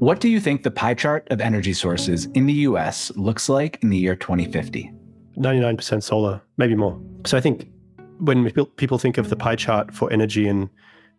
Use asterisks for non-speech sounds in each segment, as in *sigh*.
What do you think the pie chart of energy sources in the US looks like in the year 2050? 99% solar, maybe more. So I think when people think of the pie chart for energy in,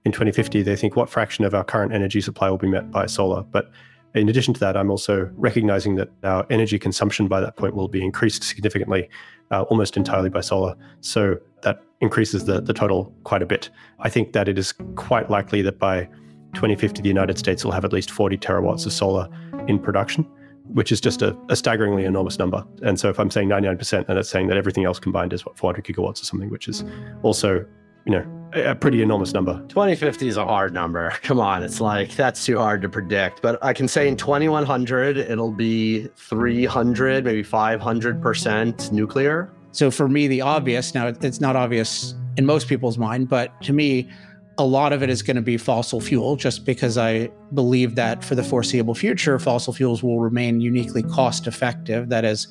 in 2050, they think what fraction of our current energy supply will be met by solar. But in addition to that, I'm also recognizing that our energy consumption by that point will be increased significantly, uh, almost entirely by solar. So that increases the, the total quite a bit. I think that it is quite likely that by 2050, the United States will have at least 40 terawatts of solar in production, which is just a, a staggeringly enormous number. And so if I'm saying 99%, then it's saying that everything else combined is what 400 gigawatts or something, which is also, you know, a pretty enormous number. 2050 is a hard number. *laughs* Come on, it's like that's too hard to predict. But I can say in 2100, it'll be 300, maybe 500% nuclear. So for me, the obvious now, it's not obvious in most people's mind, but to me, a lot of it is going to be fossil fuel, just because I believe that for the foreseeable future, fossil fuels will remain uniquely cost effective. That is,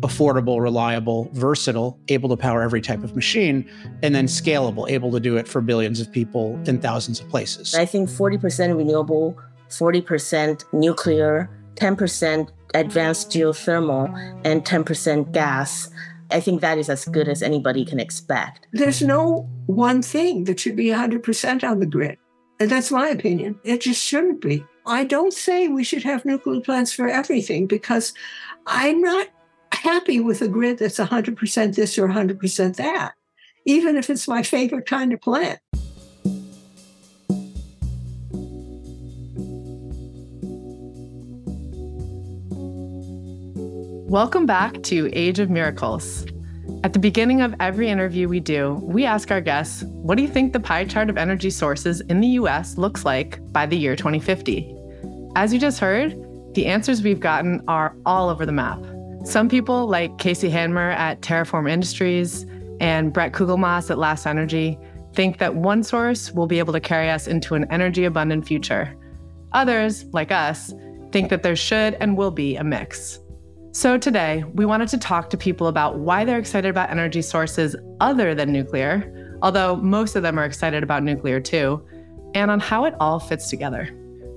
affordable, reliable, versatile, able to power every type of machine, and then scalable, able to do it for billions of people in thousands of places. I think 40% renewable, 40% nuclear, 10% advanced geothermal, and 10% gas I think that is as good as anybody can expect. There's no one thing that should be 100% on the grid. And that's my opinion. It just shouldn't be. I don't say we should have nuclear plants for everything because I'm not happy with a grid that's 100% this or 100% that, even if it's my favorite kind of plant. Welcome back to Age of Miracles. At the beginning of every interview we do, we ask our guests, what do you think the pie chart of energy sources in the US looks like by the year 2050? As you just heard, the answers we've gotten are all over the map. Some people, like Casey Handmer at Terraform Industries and Bret Kugelmass at Last Energy, think that one source will be able to carry us into an energy abundant future. Others, like us, think that there should and will be a mix. So, today, we wanted to talk to people about why they're excited about energy sources other than nuclear, although most of them are excited about nuclear too, and on how it all fits together.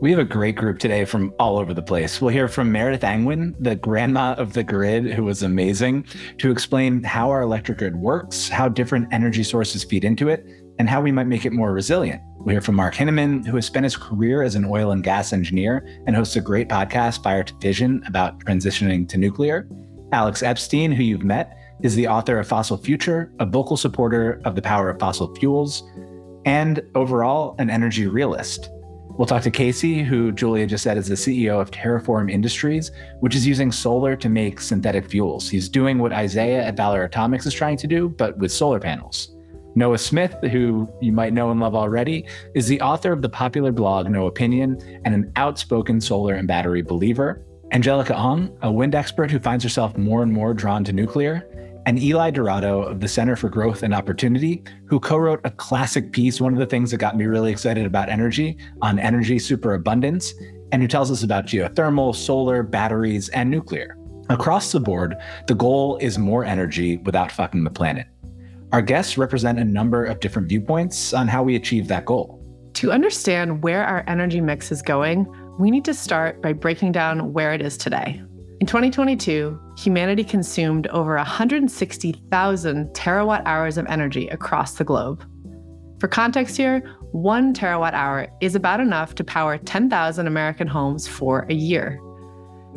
We have a great group today from all over the place. We'll hear from Meredith Angwin, the grandma of the grid, who was amazing, to explain how our electric grid works, how different energy sources feed into it, and how we might make it more resilient. We hear from Mark Hinaman, who has spent his career as an oil and gas engineer and hosts a great podcast, Fire2Fission, about transitioning to nuclear. Alex Epstein, who you've met, is the author of Fossil Future, a vocal supporter of the power of fossil fuels, and overall, an energy realist. We'll talk to Casey, who Julia just said is the CEO of Terraform Industries, which is using solar to make synthetic fuels. He's doing what Isaiah at Valar Atomics is trying to do, but with solar panels. Noah Smith, who you might know and love already, is the author of the popular blog Noahpinion and an outspoken solar and battery believer. Angelica Oung, a wind expert who finds herself more and more drawn to nuclear. And Eli Dourado of the Center for Growth and Opportunity, who co wrote a classic piece, one of the things that got me really excited about energy, on energy superabundance, and who tells us about geothermal, solar, batteries, and nuclear. Across the board, the goal is more energy without fucking the planet. Our guests represent a number of different viewpoints on how we achieve that goal. To understand where our energy mix is going, we need to start by breaking down where it is today. In 2022, humanity consumed over 160,000 terawatt hours of energy across the globe. For context here, one terawatt hour is about enough to power 10,000 American homes for a year.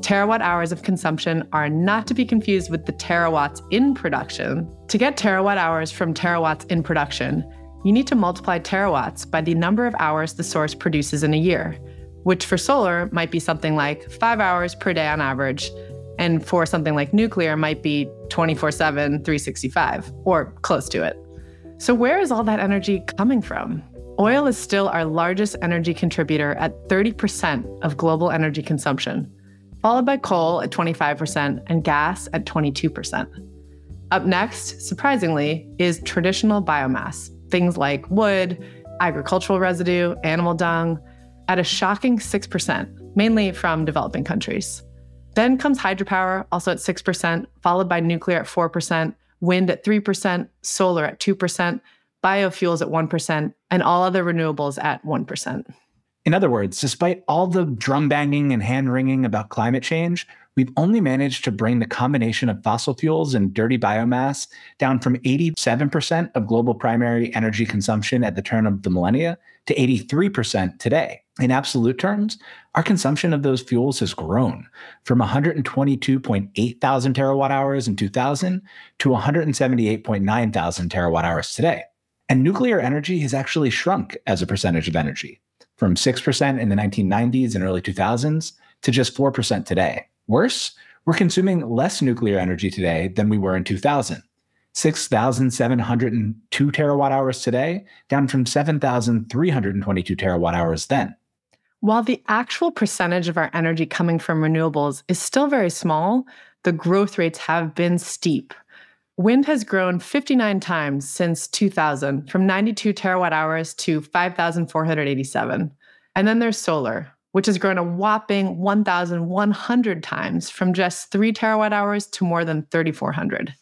Terawatt hours of consumption are not to be confused with the terawatts in production. To get terawatt hours from terawatts in production, you need to multiply terawatts by the number of hours the source produces in a year, which for solar might be something like five hours per day on average, and for something like nuclear might be 24 7, 365, or close to it. So, where is all that energy coming from? Oil is still our largest energy contributor at 30% of global energy consumption, followed by coal at 25% and gas at 22%. Up next, surprisingly, is traditional biomass, things like wood, agricultural residue, animal dung, at a shocking 6%, mainly from developing countries. Then comes hydropower, also at 6%, followed by nuclear at 4%, wind at 3%, solar at 2%, biofuels at 1%, and all other renewables at 1%. In other words, despite all the drum banging and hand wringing about climate change, we've only managed to bring the combination of fossil fuels and dirty biomass down from 87% of global primary energy consumption at the turn of the millennia to 83% today. In absolute terms, our consumption of those fuels has grown from 122.8 thousand terawatt hours in 2000 to 178.9 thousand terawatt hours today. And nuclear energy has actually shrunk as a percentage of energy from 6% in the 1990s and early 2000s to just 4% today. Worse, we're consuming less nuclear energy today than we were in 2000. 6,702 terawatt hours today, down from 7,322 terawatt hours then. While the actual percentage of our energy coming from renewables is still very small, the growth rates have been steep. Wind has grown 59 times since 2000, from 92 terawatt hours to 5,487. And then there's solar, which has grown a whopping 1,100 times, from just 3 terawatt hours to more than 3,400.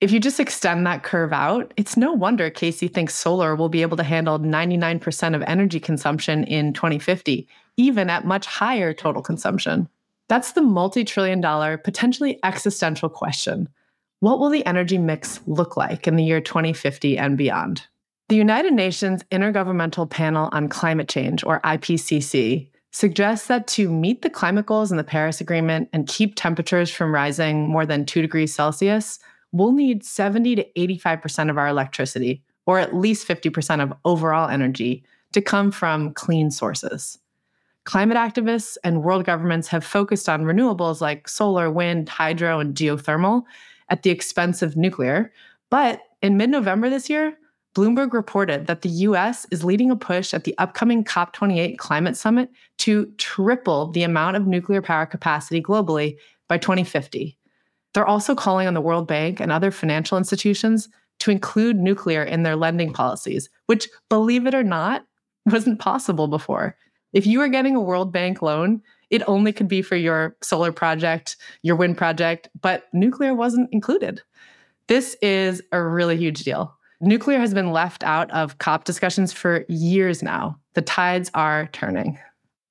If you just extend that curve out, it's no wonder Casey thinks solar will be able to handle 99% of energy consumption in 2050, even at much higher total consumption. That's the multi trillion dollar, potentially existential question. What will the energy mix look like in the year 2050 and beyond? The United Nations Intergovernmental Panel on Climate Change, or IPCC, suggests that to meet the climate goals in the Paris Agreement and keep temperatures from rising more than 2 degrees Celsius, we'll need 70 to 85% of our electricity, or at least 50% of overall energy, to come from clean sources. Climate activists and world governments have focused on renewables like solar, wind, hydro, and geothermal at the expense of nuclear. But in mid November this year, Bloomberg reported that the US is leading a push at the upcoming COP28 climate summit to triple the amount of nuclear power capacity globally by 2050. They're also calling on the World Bank and other financial institutions to include nuclear in their lending policies, which, believe it or not, wasn't possible before. If you were getting a World Bank loan, it only could be for your solar project, your wind project, but nuclear wasn't included. This is a really huge deal. Nuclear has been left out of COP discussions for years now. The tides are turning.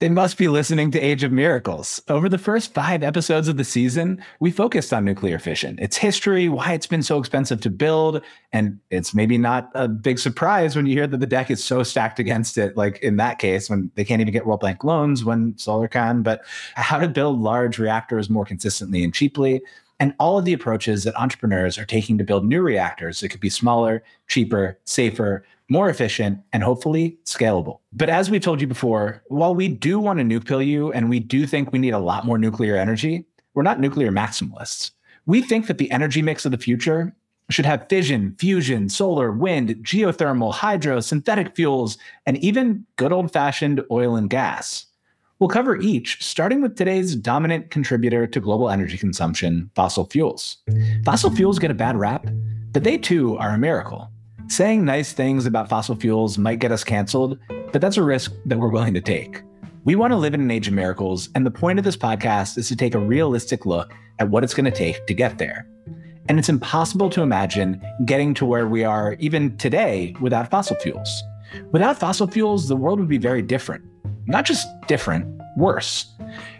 They must be listening to Age of Miracles. Over the first five episodes of the season, we focused on nuclear fission, its history, why it's been so expensive to build, and it's maybe not a big surprise when you hear that the deck is so stacked against it, like in that case, when they can't even get World Bank loans when solar can, but how to build large reactors more consistently and cheaply, and all of the approaches that entrepreneurs are taking to build new reactors that could be smaller, cheaper, safer, more efficient, and hopefully scalable. But as we've told you before, while we do want to nuke pill you and we do think we need a lot more nuclear energy, we're not nuclear maximalists. We think that the energy mix of the future should have fission, fusion, solar, wind, geothermal, hydro, synthetic fuels, and even good old fashioned oil and gas. We'll cover each, starting with today's dominant contributor to global energy consumption fossil fuels. Fossil fuels get a bad rap, but they too are a miracle. Saying nice things about fossil fuels might get us canceled, but that's a risk that we're willing to take. We want to live in an age of miracles, and the point of this podcast is to take a realistic look at what it's going to take to get there. And it's impossible to imagine getting to where we are even today without fossil fuels. Without fossil fuels, the world would be very different. Not just different, worse.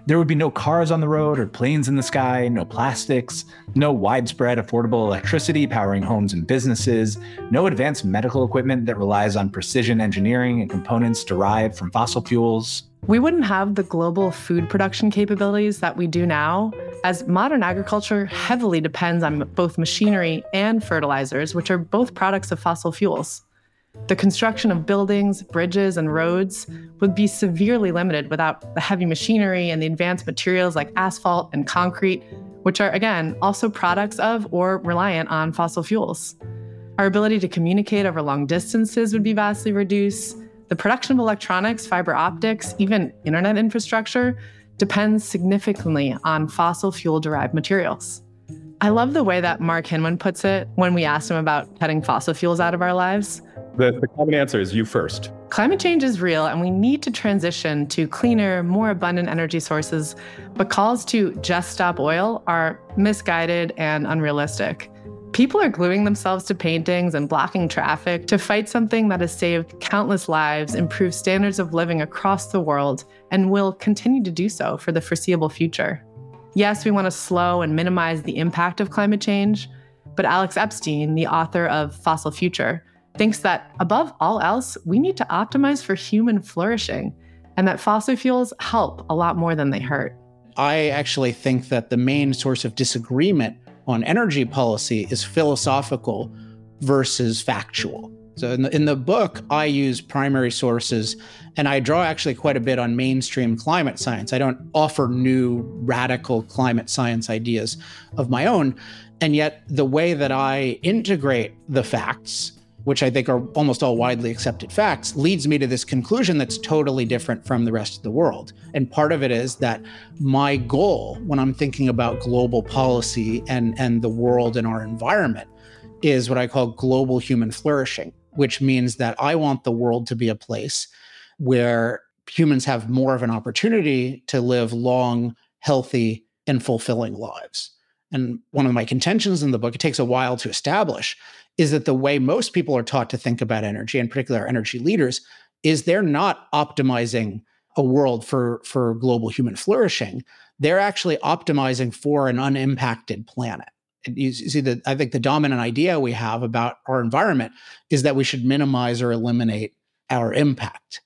There would be no cars on the road or planes in the sky, no plastics, no widespread affordable electricity powering homes and businesses, no advanced medical equipment that relies on precision engineering and components derived from fossil fuels. We wouldn't have the global food production capabilities that we do now, as modern agriculture heavily depends on both machinery and fertilizers, which are both products of fossil fuels. The construction of buildings, bridges, and roads would be severely limited without the heavy machinery and the advanced materials like asphalt and concrete, which are, again, also products of or reliant on fossil fuels. Our ability to communicate over long distances would be vastly reduced. The production of electronics, fiber optics, even internet infrastructure depends significantly on fossil fuel derived materials. I love the way that Mark Hinaman puts it when we asked him about cutting fossil fuels out of our lives. The, the common answer is you first. Climate change is real, and we need to transition to cleaner, more abundant energy sources. But calls to just stop oil are misguided and unrealistic. People are gluing themselves to paintings and blocking traffic to fight something that has saved countless lives, improved standards of living across the world, and will continue to do so for the foreseeable future. Yes, we want to slow and minimize the impact of climate change, but Alex Epstein, the author of Fossil Future, thinks that above all else, we need to optimize for human flourishing and that fossil fuels help a lot more than they hurt. I actually think that the main source of disagreement on energy policy is philosophical versus factual. So in the, in the book, I use primary sources and I draw actually quite a bit on mainstream climate science. I don't offer new radical climate science ideas of my own. And yet, the way that I integrate the facts, which I think are almost all widely accepted facts, leads me to this conclusion that's totally different from the rest of the world. And part of it is that my goal when I'm thinking about global policy and, and the world and our environment is what I call global human flourishing, which means that I want the world to be a place where humans have more of an opportunity to live long, healthy, and fulfilling lives. And one of my contentions in the book, it takes a while to establish, is that the way most people are taught to think about energy, in particular energy leaders, is they're not optimizing a world for, for global human flourishing. They're actually optimizing for an unimpacted planet. You see that I think the dominant idea we have about our environment is that we should minimize or eliminate our impact.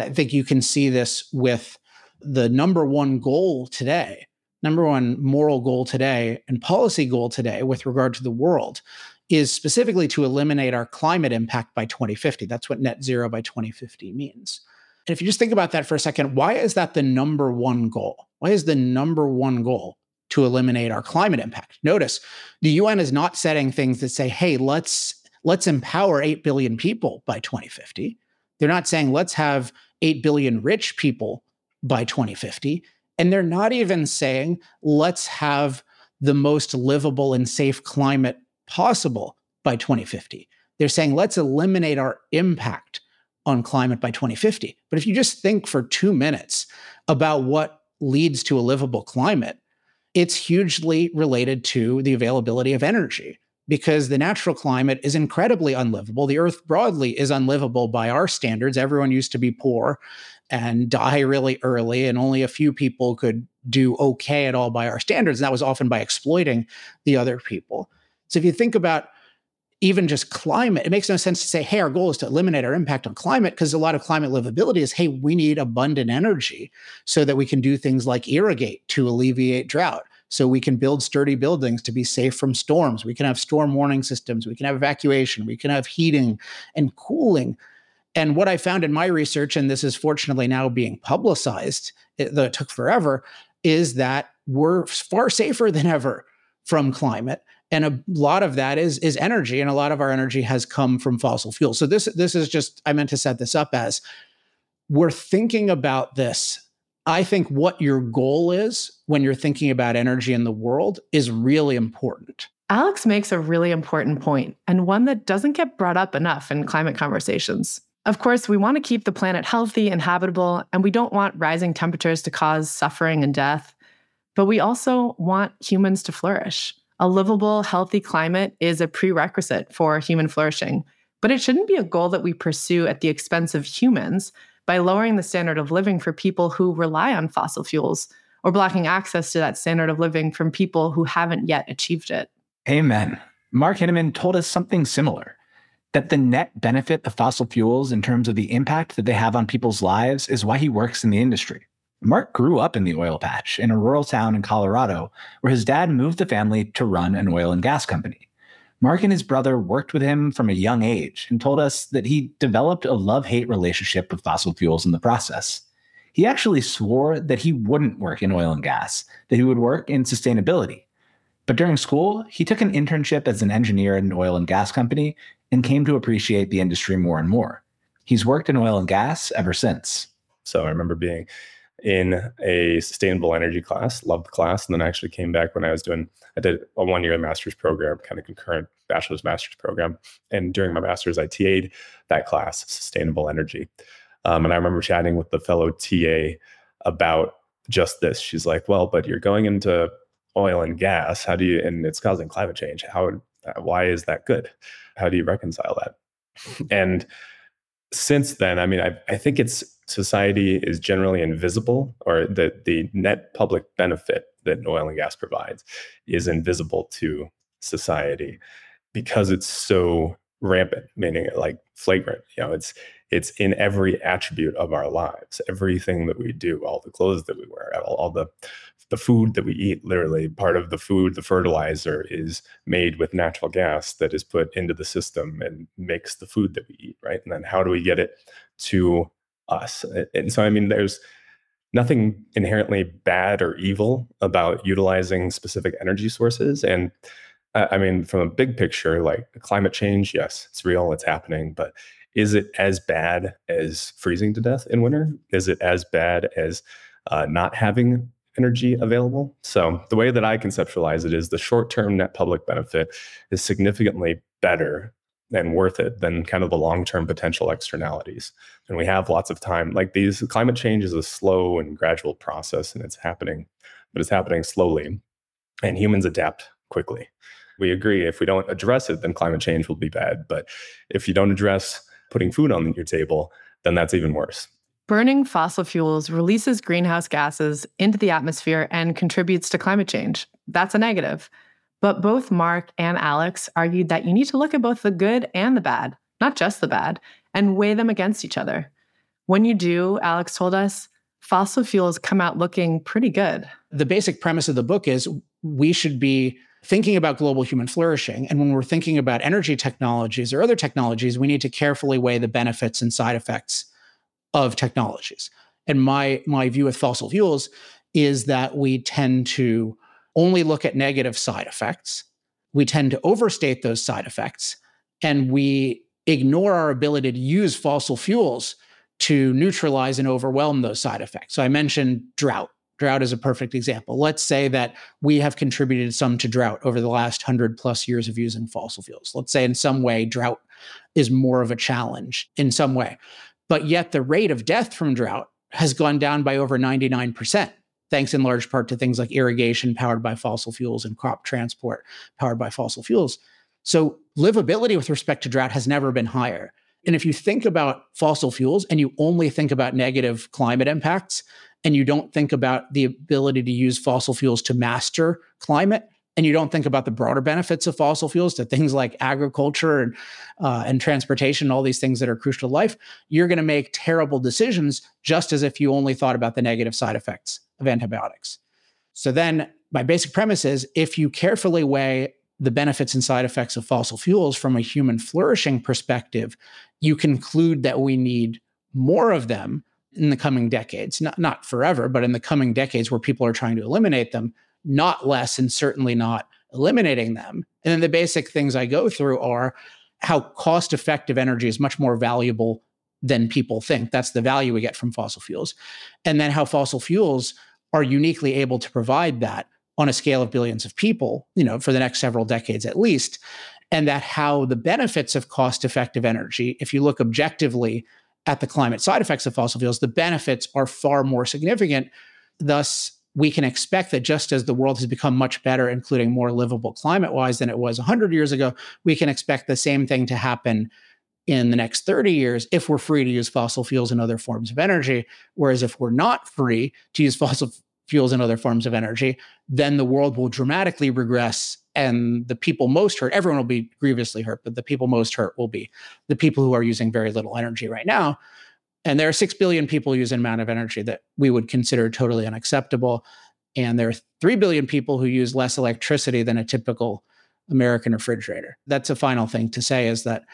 I think you can see this with the number one goal today, number one moral goal today and policy goal today with regard to the world is specifically to eliminate our climate impact by 2050. That's what net zero by 2050 means. And if you just think about that for a second, why is that the number one goal? Why is the number one goal to eliminate our climate impact? Notice the UN is not setting things that say, "Hey, let's let's empower 8 billion people by 2050." They're not saying let's have 8 billion rich people by 2050. And they're not even saying let's have the most livable and safe climate possible by 2050. They're saying let's eliminate our impact on climate by 2050. But if you just think for two minutes about what leads to a livable climate, it's hugely related to the availability of energy because the natural climate is incredibly unlivable. The earth broadly is unlivable by our standards. Everyone used to be poor and die really early, and only a few people could do okay at all by our standards. And that was often by exploiting the other people. So if you think about even just climate, it makes no sense to say, hey, our goal is to eliminate our impact on climate, because a lot of climate livability is, hey, we need abundant energy so that we can do things like irrigate to alleviate drought so we can build sturdy buildings to be safe from storms. We can have storm warning systems. We can have evacuation. We can have heating and cooling. And what I found in my research, and this is fortunately now being publicized, it, though it took forever, is that we're far safer than ever from climate. And a lot of that is is energy, and a lot of our energy has come from fossil fuels. So this this is just I meant to set this up as we're thinking about this I think what your goal is when you're thinking about energy in the world is really important. Alex makes a really important point, and one that doesn't get brought up enough in climate conversations. Of course, we want to keep the planet healthy and habitable, and we don't want rising temperatures to cause suffering and death. But we also want humans to flourish. A livable, healthy climate is a prerequisite for human flourishing, but it shouldn't be a goal that we pursue at the expense of humans by lowering the standard of living for people who rely on fossil fuels or blocking access to that standard of living from people who haven't yet achieved it. Amen. Mark Hinaman told us something similar that the net benefit of fossil fuels in terms of the impact that they have on people's lives is why he works in the industry. Mark grew up in the oil patch in a rural town in Colorado where his dad moved the family to run an oil and gas company. Mark and his brother worked with him from a young age and told us that he developed a love hate relationship with fossil fuels in the process. He actually swore that he wouldn't work in oil and gas, that he would work in sustainability. But during school, he took an internship as an engineer at an oil and gas company and came to appreciate the industry more and more. He's worked in oil and gas ever since. So I remember being in a sustainable energy class, loved the class, and then I actually came back when I was doing, I did a one year master's program, kind of concurrent bachelor's master's program. And during my master's, I TA'd that class, sustainable energy. Um, and I remember chatting with the fellow TA about just this. She's like, well, but you're going into oil and gas. How do you, and it's causing climate change. How, why is that good? How do you reconcile that? *laughs* And since then, I mean, I, I think it's society is generally invisible, or the, the net public benefit that oil and gas provides is invisible to society because it's so rampant, meaning like flagrant. You know, it's it's in every attribute of our lives, everything that we do, all the clothes that we wear, all, all the the food that we eat. Literally, part of the food, the fertilizer, is made with natural gas that is put into the system and makes the food that we eat. Right, and then how do we get it to us? And so, I mean, there's nothing inherently bad or evil about utilizing specific energy sources and uh, I mean, from a big picture, like climate change, yes, it's real, it's happening, but is it as bad as freezing to death in winter? Is it as bad as uh, not having energy available? So, the way that I conceptualize it is the short term net public benefit is significantly better and worth it than kind of the long term potential externalities. And we have lots of time. Like these, climate change is a slow and gradual process, and it's happening, but it's happening slowly. And humans adapt quickly. We agree if we don't address it, then climate change will be bad. But if you don't address putting food on your table, then that's even worse. Burning fossil fuels releases greenhouse gases into the atmosphere and contributes to climate change. That's a negative. But both Mark and Alex argued that you need to look at both the good and the bad, not just the bad, and weigh them against each other. When you do, Alex told us, fossil fuels come out looking pretty good. The basic premise of the book is we should be thinking about global human flourishing. And when we're thinking about energy technologies or other technologies, we need to carefully weigh the benefits and side effects of technologies. And my, my view with fossil fuels is that we tend to only look at negative side effects. We tend to overstate those side effects. And we ignore our ability to use fossil fuels to neutralize and overwhelm those side effects. So I mentioned drought. Drought is a perfect example. Let's say that we have contributed some to drought over the last 100 plus years of using fossil fuels. Let's say in some way drought is more of a challenge in some way. But yet the rate of death from drought has gone down by over 99%, thanks in large part to things like irrigation powered by fossil fuels and crop transport powered by fossil fuels. So livability with respect to drought has never been higher. And if you think about fossil fuels and you only think about negative climate impacts, and you don't think about the ability to use fossil fuels to master climate, and you don't think about the broader benefits of fossil fuels to things like agriculture and uh, and transportation, all these things that are crucial to life, you're going to make terrible decisions just as if you only thought about the negative side effects of antibiotics. So then, my basic premise is if you carefully weigh the benefits and side effects of fossil fuels from a human flourishing perspective, you conclude that we need more of them in the coming decades, not, not forever, but in the coming decades where people are trying to eliminate them, not less and certainly not eliminating them. And then the basic things I go through are how cost effective energy is much more valuable than people think. That's the value we get from fossil fuels. And then how fossil fuels are uniquely able to provide that on a scale of billions of people, you know, for the next several decades at least. And that how the benefits of cost effective energy, if you look objectively at the climate side effects of fossil fuels, the benefits are far more significant. Thus, we can expect that just as the world has become much better, including more livable climate wise than it was 100 years ago, we can expect the same thing to happen in the next 30 years if we're free to use fossil fuels and other forms of energy. Whereas if we're not free to use fossil fuels and other forms of energy, then the world will dramatically regress and the people most hurt everyone will be grievously hurt but the people most hurt will be the people who are using very little energy right now. And there are 6 billion people using an amount of energy that we would consider totally unacceptable. And there are 3 billion people who use less electricity than a typical american refrigerator. That's a final thing to say is that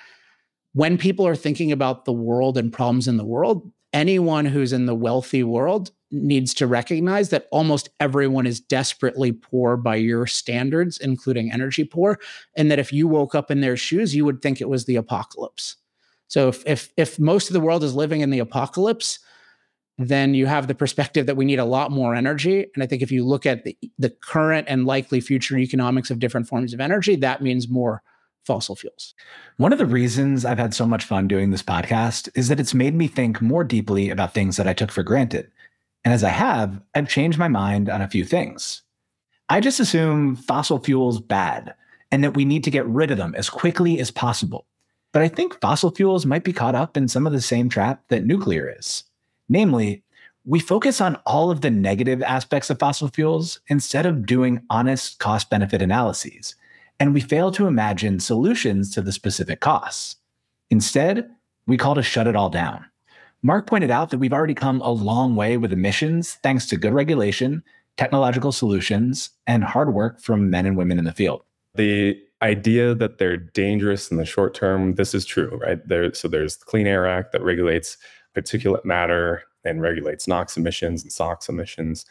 when people are thinking about the world and problems in the world anyone who's in the wealthy world needs to recognize that almost everyone is desperately poor by your standards, including energy poor, and that if you woke up in their shoes, you would think it was the apocalypse. So if if if most of the world is living in the apocalypse, then you have the perspective that we need a lot more energy. And I think if you look at the, the current and likely future economics of different forms of energy, that means more fossil fuels. One of the reasons I've had so much fun doing this podcast is that it's made me think more deeply about things that I took for granted. And as I have, I've changed my mind on a few things. I just assume fossil fuels bad and that we need to get rid of them as quickly as possible. But I think fossil fuels might be caught up in some of the same trap that nuclear is. Namely, we focus on all of the negative aspects of fossil fuels instead of doing honest cost benefit analyses and we fail to imagine solutions to the specific costs. Instead, we call to shut it all down. Mark pointed out that we've already come a long way with emissions thanks to good regulation, technological solutions, and hard work from men and women in the field. The idea that they're dangerous in the short term, this is true, right? There, so there's the Clean Air Act that regulates particulate matter and regulates NOx emissions and SOx emissions.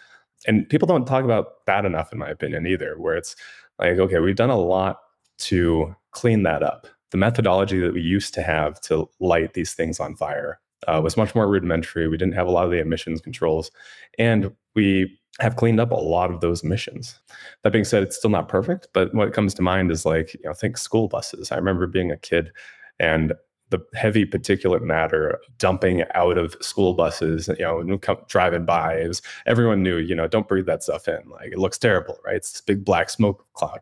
And people don't talk about that enough, in my opinion, either, where it's like, okay, we've done a lot to clean that up. The methodology that we used to have to light these things on fire uh, was much more rudimentary. We didn't have a lot of the emissions controls, and we have cleaned up a lot of those emissions. That being said, it's still not perfect, but what comes to mind is like, you know, think school buses. I remember being a kid and the heavy particulate matter dumping out of school buses, you know, and driving by. Everyone knew, you know, don't breathe that stuff in. Like it looks terrible, right? It's this big black smoke cloud.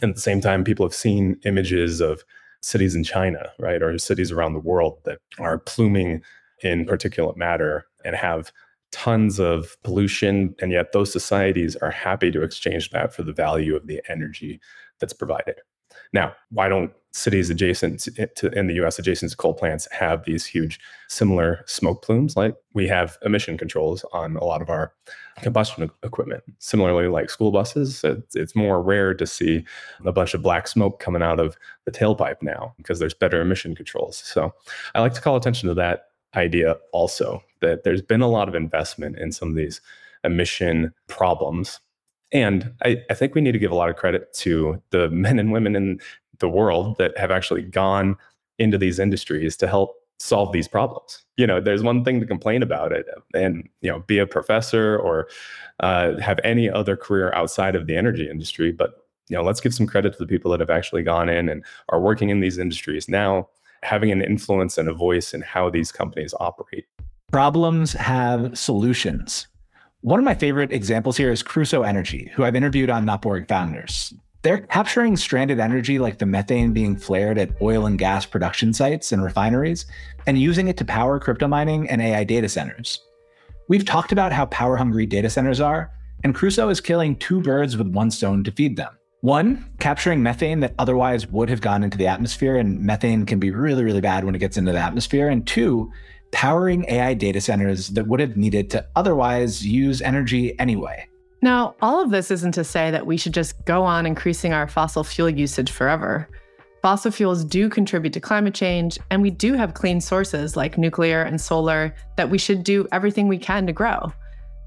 And at the same time, people have seen images of cities in China, right, or cities around the world that are pluming in particulate matter and have tons of pollution. And yet those societies are happy to exchange that for the value of the energy that's provided. Now, why don't cities adjacent to, eh, in the US adjacent to coal plants have these huge similar smoke plumes? Like we have emission controls on a lot of our combustion equipment. Similarly like school buses it's, it's more rare to see a bunch of black smoke coming out of the tailpipe now because there's better emission controls. So i like to call attention to that idea also that there's been a lot of investment in some of these emission problems and I, I, think we need to give a lot of credit to the *laughs* men and women in the world that have actually gone into these industries to help solve these problems. You know, there's one thing to complain about it and, you know, be a professor or uh, have any other career outside of the energy industry. But, you know, let's give some credit to the people that have actually gone in and are working in these industries now, having an influence and a voice in how these companies operate. Problems have solutions. One of my favorite examples here is Crusoe Energy, who I've interviewed on Not Boring Founders. They're capturing stranded energy like the methane being flared at oil and gas production sites and refineries and using it to power crypto mining and AI data centers. We've talked about how power hungry data centers are, and Crusoe is killing two birds with one stone to feed them. One, capturing methane that otherwise would have gone into the atmosphere, and methane can be really, really bad when it gets into the atmosphere. And two, powering AI data centers that would have needed to otherwise use energy anyway. Now, all of this isn't to say that we should just go on increasing our fossil fuel usage forever. Fossil fuels do contribute to climate change, and we do have clean sources like nuclear and solar that we should do everything we can to grow.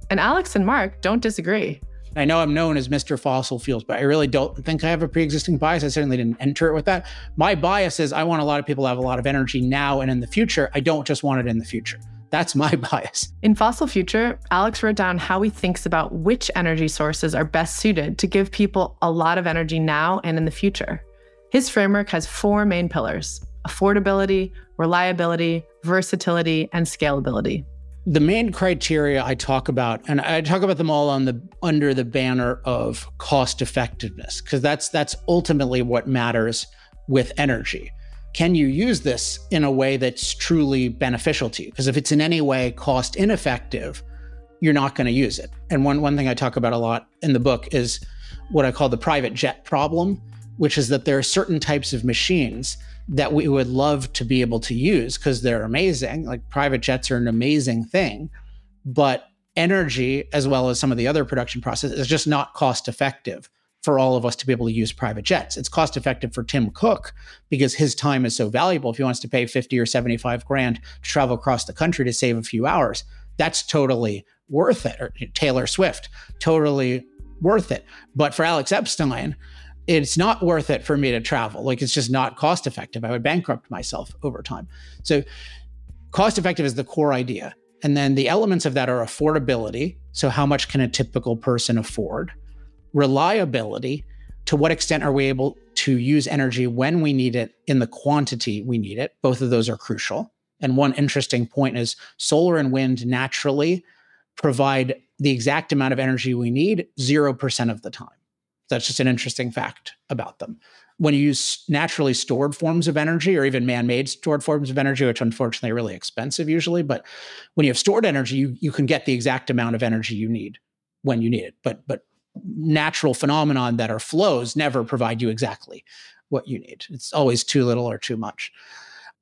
And Alex and Mark don't disagree. I know I'm known as Mr. Fossil Fuels, but I really don't think I have a pre existing bias. I certainly didn't enter it with that. My bias is I want a lot of people to have a lot of energy now and in the future. I don't just want it in the future. That's my *laughs* bias. In Fossil Future, Alex wrote down how he thinks about which energy sources are best suited to give people a lot of energy now and in the future. His framework has four main pillars affordability, reliability, versatility, and scalability. The main criteria I talk about, and I talk about them all on the under the banner of cost effectiveness, because that's that's ultimately what matters with energy can you use this in a way that's truly beneficial to you? Because if it's in any way cost ineffective, you're not going to use it. And one, one thing I talk about a lot in the book is what I call the private jet problem, which is that there are certain types of machines that we would love to be able to use because they're amazing. Like private jets are an amazing thing, but energy, as well as some of the other production processes, is just not cost effective for all of us to be able to use private jets. It's cost effective for Tim Cook because his time is so valuable. If he wants to pay 50 or 75 grand to travel across the country to save a few hours, that's totally worth it. Or Taylor Swift, totally worth it. But for Alex Epstein, it's not worth it for me to travel. Like it's just not cost effective. I would bankrupt myself over time. So cost effective is the core idea. And then the elements of that are affordability. So how much can a typical person afford? Reliability. To what extent are we able to use energy when we need it in the quantity we need it? Both of those are crucial. And one interesting point is solar and wind naturally provide the exact amount of energy we need 0% of the time. That's just an interesting fact about them. When you use naturally stored forms of energy or even man made stored forms of energy, which unfortunately are really expensive usually, but when you have stored energy, you, you can get the exact amount of energy you need when you need it. But, but natural phenomenon that are flows never provide you exactly what you need. It's always too little or too much.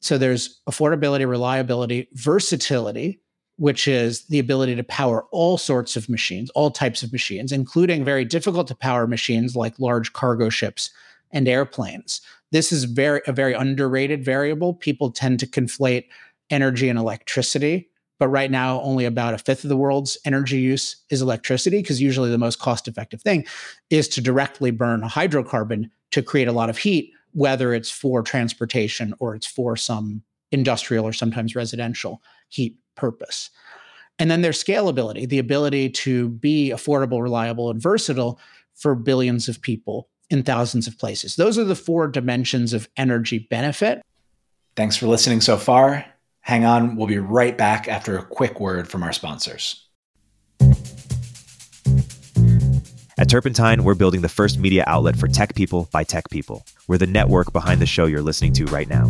So there's affordability, reliability, versatility, which is the ability to power all sorts of machines, all types of machines, including very difficult to power machines like large cargo ships and airplanes. This is very a very underrated variable. People tend to conflate energy and electricity, but right now only about a fifth of the world's energy use is electricity because usually the most cost-effective thing is to directly burn a hydrocarbon to create a lot of heat, whether it's for transportation or it's for some industrial or sometimes residential heat purpose. And then there's scalability, the ability to be affordable, reliable, and versatile for billions of people in thousands of places. Those are the four dimensions of energy benefit. Thanks for listening so far. Hang on, we'll be right back after a quick word from our sponsors. At Turpentine, we're building the first media outlet for tech people by tech people. We're the network behind the show you're listening to right now.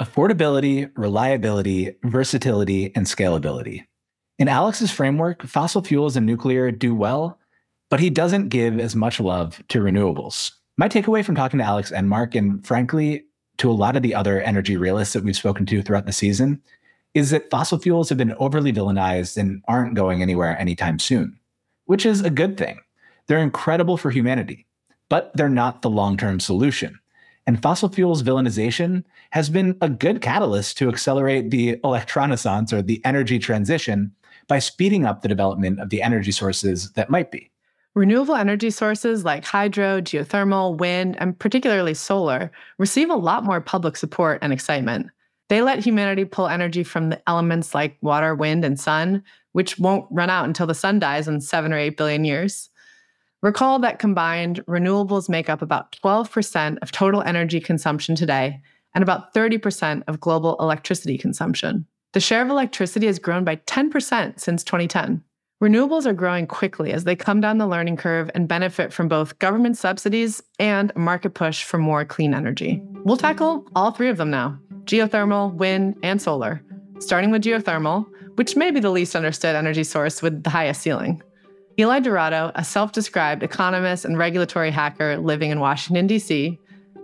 Affordability, reliability, versatility, and scalability. In Alex's framework, fossil fuels and nuclear do well, but he doesn't give as much love to renewables. My takeaway from talking to Alex and Mark, and frankly, to a lot of the other energy realists that we've spoken to throughout the season, is that fossil fuels have been overly villainized and aren't going anywhere anytime soon, which is a good thing. They're incredible for humanity, but they're not the long term solution. And fossil fuels villainization has been a good catalyst to accelerate the electronaissance or the energy transition by speeding up the development of the energy sources that might be. Renewable energy sources like hydro, geothermal, wind, and particularly solar receive a lot more public support and excitement. They let humanity pull energy from the elements like water, wind, and sun, which won't run out until the sun dies in seven or eight billion years. Recall that combined, renewables make up about 12% of total energy consumption today and about 30% of global electricity consumption. The share of electricity has grown by 10% since 2010. Renewables are growing quickly as they come down the learning curve and benefit from both government subsidies and a market push for more clean energy. We'll tackle all three of them now geothermal, wind, and solar, starting with geothermal, which may be the least understood energy source with the highest ceiling. Eli Dourado, a self described economist and regulatory hacker living in Washington, D.C.,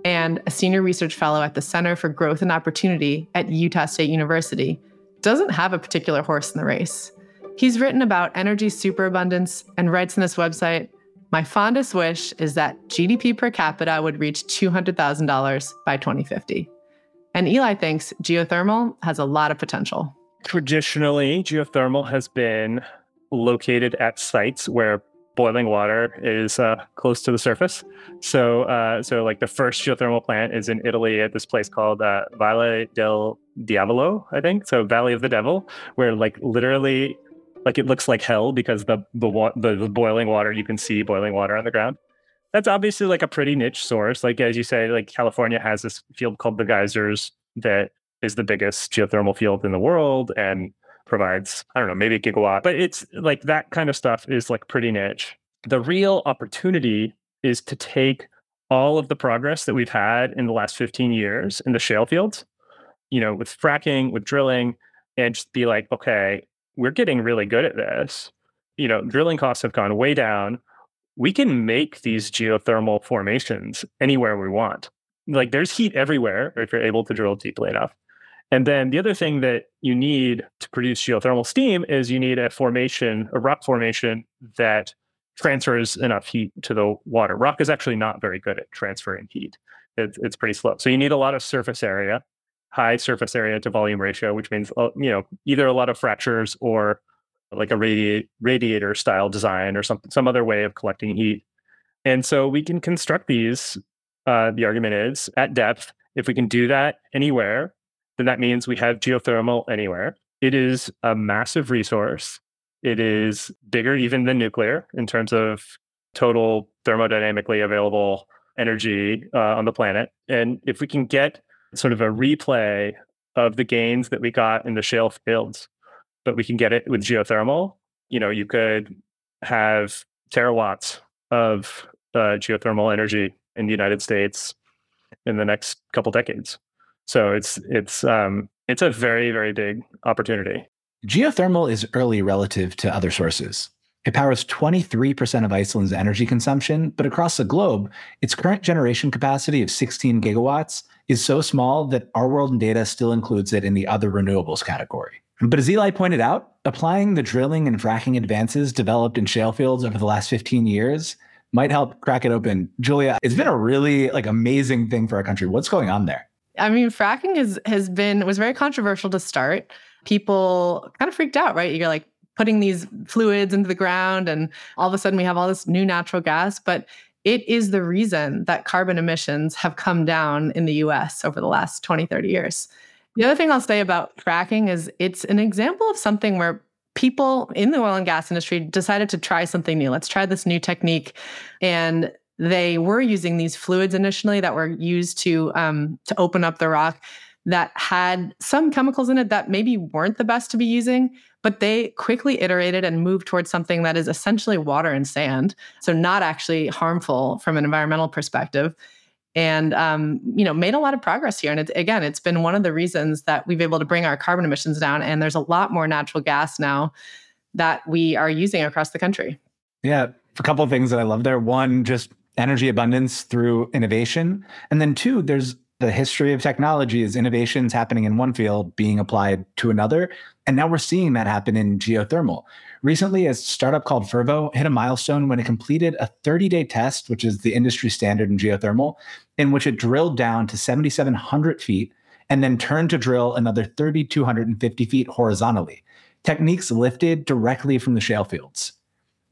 and a senior research fellow at the Center for Growth and Opportunity at Utah State University, doesn't have a particular horse in the race. He's written about energy superabundance and writes on his website My fondest wish is that GDP per capita would reach $200,000 by 2050. And Eli thinks geothermal has a lot of potential. Traditionally, geothermal has been located at sites where boiling water is uh, close to the surface. So, uh, so like the first geothermal plant is in Italy at this place called uh, Valle del Diavolo, I think. So Valley of the Devil, where like literally, like it looks like hell because the the, the the boiling water you can see boiling water on the ground. That's obviously like a pretty niche source. Like as you say, like California has this field called the Geysers that is the biggest geothermal field in the world, and provides, I don't know, maybe a gigawatt, but it's like that kind of stuff is like pretty niche. The real opportunity is to take all of the progress that we've had in the last 15 years in the shale fields, you know, with fracking, with drilling, and just be like, okay, we're getting really good at this. You know, drilling costs have gone way down. We can make these geothermal formations anywhere we want. Like there's heat everywhere if you're able to drill deeply enough. And then the other thing that you need to produce geothermal steam is you need a formation, a rock formation that transfers enough heat to the water. Rock is actually not very good at transferring heat. It's, it's pretty slow. So you need a lot of surface area, high surface area to volume ratio, which means uh, you know either a lot of fractures or like a radi- radiator style design or something, some other way of collecting heat. And so we can construct these. Uh, the argument is at depth. If we can do that anywhere, then that means we have geothermal anywhere. It is a massive resource. It is bigger even than nuclear in terms of total thermodynamically available energy uh, on the planet. And if we can get sort of a replay of the gains that we got in the shale fields, but we can get it with geothermal, you know, you could have terawatts of uh, geothermal energy in the United States in the next couple decades. So it's it's um, it's a very very big opportunity. Geothermal is early relative to other sources. It powers 23% of Iceland's energy consumption, but across the globe, its current generation capacity of 16 gigawatts is so small that our world in data still includes it in the other renewables category. But as Eli pointed out, applying the drilling and fracking advances developed in shale fields over the last 15 years might help crack it open. Julia, it's been a really like amazing thing for our country. What's going on there? I mean, fracking is has been was very controversial to start. People kind of freaked out, right? You're like putting these fluids into the ground and all of a sudden we have all this new natural gas, but it is the reason that carbon emissions have come down in the US over the last 20, 30 years. The other thing I'll say about fracking is it's an example of something where people in the oil and gas industry decided to try something new. Let's try this new technique. And they were using these fluids initially that were used to um, to open up the rock that had some chemicals in it that maybe weren't the best to be using but they quickly iterated and moved towards something that is essentially water and sand so not actually harmful from an environmental perspective. And um, you know made a lot of progress here. And it, again it's been one of the reasons that we've been able to bring our carbon emissions down and there's a lot more natural gas now that we are using across the country. Yeah a couple of things that i love there. One just energy abundance through innovation. And then two, there's the history of technology is innovations happening in one field being applied to another. And now we're seeing that happen in geothermal. Recently, a startup called Fervo hit a milestone when it completed a 30 day test, which is the industry standard in geothermal, in which it drilled down to 7,700 feet and then turned to drill another 3,250 feet horizontally. Techniques lifted directly from the shale fields.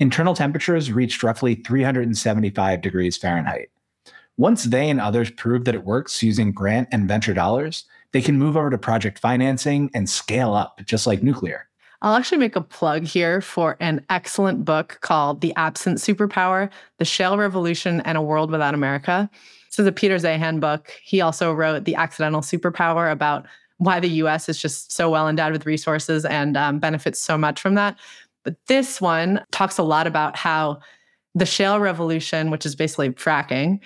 Internal temperatures reached roughly 375 degrees Fahrenheit. Once they and others prove that it works using grant and venture dollars, they can move over to project financing and scale up, just like nuclear. I'll actually make a plug here for an excellent book called The Absent Superpower The Shale Revolution and a World Without America. This is a Peter Zeihan book. He also wrote The Accidental Superpower about why the US is just so well endowed with resources and um, benefits so much from that. But this one talks a lot about how the shale revolution, which is basically fracking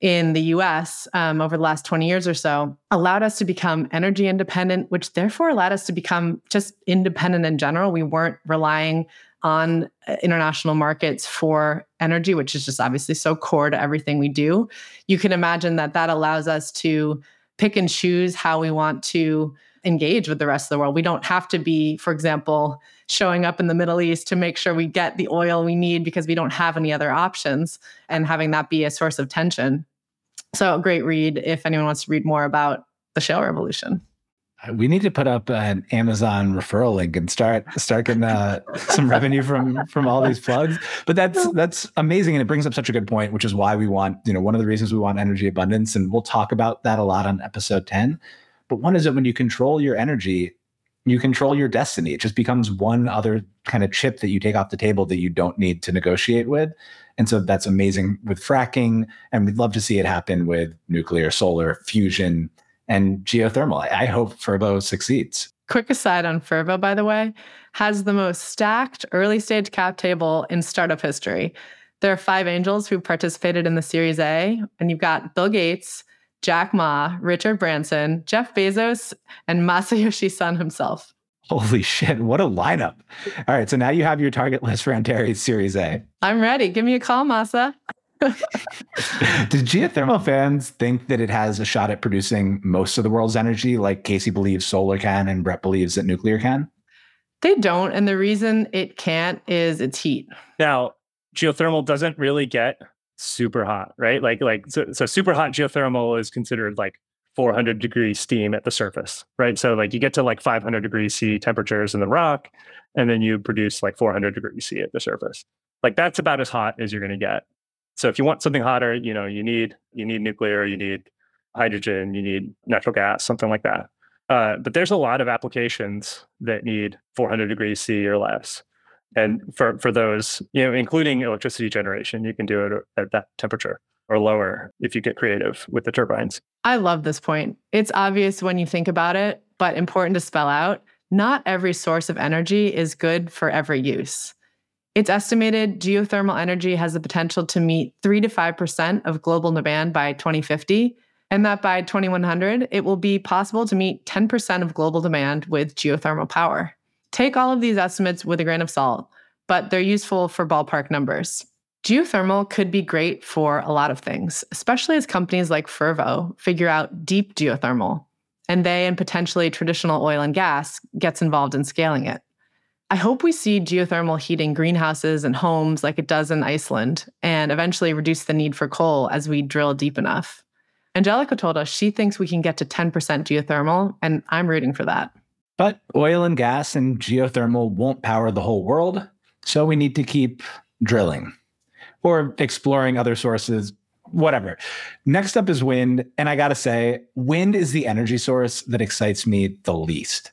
in the US um, over the last 20 years or so, allowed us to become energy independent, which therefore allowed us to become just independent in general. We weren't relying on uh, international markets for energy, which is just obviously so core to everything we do. You can imagine that that allows us to pick and choose how we want to engage with the rest of the world. We don't have to be, for example, showing up in the Middle East to make sure we get the oil we need because we don't have any other options and having that be a source of tension. So, a great read if anyone wants to read more about the shale revolution. We need to put up an Amazon referral link and start start getting uh, some *laughs* revenue from from all these plugs. But that's that's amazing, and it brings up such a good point, which is why we want you know one of the reasons we want energy abundance, and we'll talk about that a lot on episode ten. But one is that when you control your energy, you control your destiny. It just becomes one other kind of chip that you take off the table that you don't need to negotiate with. And so that's amazing with fracking. And we'd love to see it happen with nuclear, solar, fusion, and geothermal. I, I hope Fervo succeeds. Quick aside on Fervo, by the way, has the most stacked early stage cap table in startup history. There are five angels who participated in the Series A, and you've got Bill Gates, Jack Ma, Richard Branson, Jeff Bezos, and Masayoshi Son himself. Holy shit, what a lineup. All right, so now you have your target list for Antares Series A. I'm ready. Give me a call, Masa. *laughs* Do geothermal fans think that it has a shot at producing most of the world's energy, like Casey believes solar can and Bret believes that nuclear can? They don't. And the reason it can't is its heat. Now, geothermal doesn't really get super hot, right? Like, like so, so super hot geothermal is considered like 400 degree steam at the surface, right? So like you get to like 500 degrees C temperatures in the rock, and then you produce like 400 degrees C at the surface. Like that's about as hot as you're going to get. So if you want something hotter, you know, you need you need nuclear, you need hydrogen, you need natural gas, something like that. Uh, but there's a lot of applications that need 400 degrees C or less. And for for those, you know, including electricity generation, you can do it at that temperature or lower if you get creative with the turbines. I love this point. It's obvious when you think about it, but important to spell out. Not every source of energy is good for every use. It's estimated geothermal energy has the potential to meet 3 to 5% of global demand by 2050, and that by 2100, it will be possible to meet 10% of global demand with geothermal power. Take all of these estimates with a grain of salt, but they're useful for ballpark numbers. Geothermal could be great for a lot of things, especially as companies like Fervo figure out deep geothermal, and they and potentially traditional oil and gas gets involved in scaling it. I hope we see geothermal heating greenhouses and homes like it does in Iceland and eventually reduce the need for coal as we drill deep enough. Angelica told us she thinks we can get to 10% geothermal, and I'm rooting for that. But oil and gas and geothermal won't power the whole world, so we need to keep drilling or exploring other sources, whatever. Next up is wind. And I got to say, wind is the energy source that excites me the least.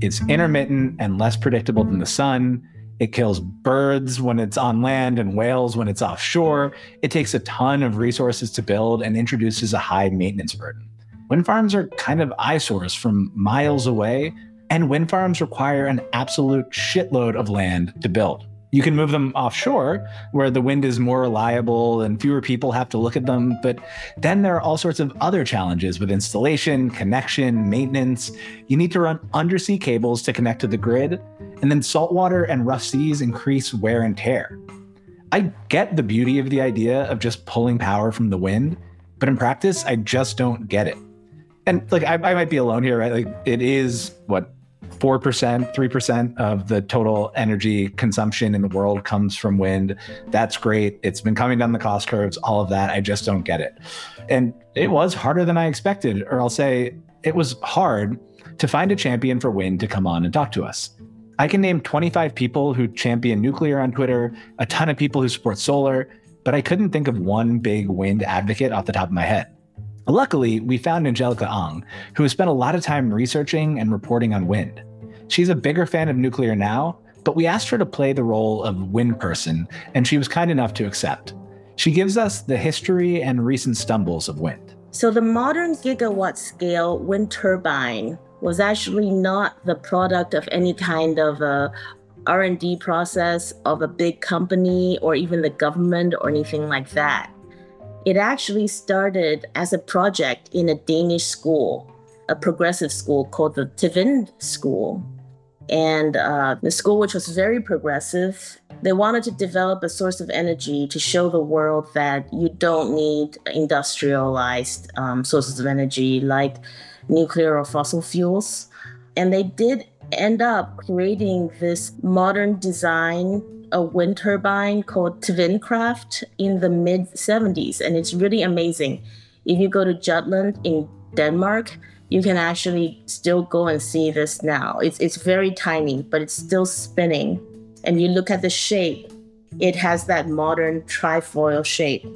It's intermittent and less predictable than the sun. It kills birds when it's on land and whales when it's offshore. It takes a ton of resources to build and introduces a high maintenance burden. Wind farms are kind of eyesores from miles away, and wind farms require an absolute shitload of land to build. You can move them offshore where the wind is more reliable and fewer people have to look at them. But then there are all sorts of other challenges with installation, connection, maintenance. You need to run undersea cables to connect to the grid. And then saltwater and rough seas increase wear and tear. I get the beauty of the idea of just pulling power from the wind, but in practice, I just don't get it. And like, I, I might be alone here, right? Like, it is what 4%, 3% of the total energy consumption in the world comes from wind. That's great. It's been coming down the cost curves, all of that. I just don't get it. And it was harder than I expected, or I'll say it was hard to find a champion for wind to come on and talk to us. I can name 25 people who champion nuclear on Twitter, a ton of people who support solar, but I couldn't think of one big wind advocate off the top of my head. Luckily, we found Angelica Oung, who has spent a lot of time researching and reporting on wind. She's a bigger fan of nuclear now, but we asked her to play the role of wind person, and she was kind enough to accept. She gives us the history and recent stumbles of wind. So the modern gigawatt scale wind turbine was actually not the product of any kind of a R&D process of a big company or even the government or anything like that. It actually started as a project in a Danish school, a progressive school called the Tvind School. And uh, the school, which was very progressive, they wanted to develop a source of energy to show the world that you don't need industrialized um, sources of energy like nuclear or fossil fuels. And they did end up creating this modern design a wind turbine called Tvindkraft in the mid 70s, and it's really amazing. If you go to Jutland in Denmark, you can actually still go and see this now. It's, it's very tiny, but it's still spinning. And you look at the shape, it has that modern trifoil shape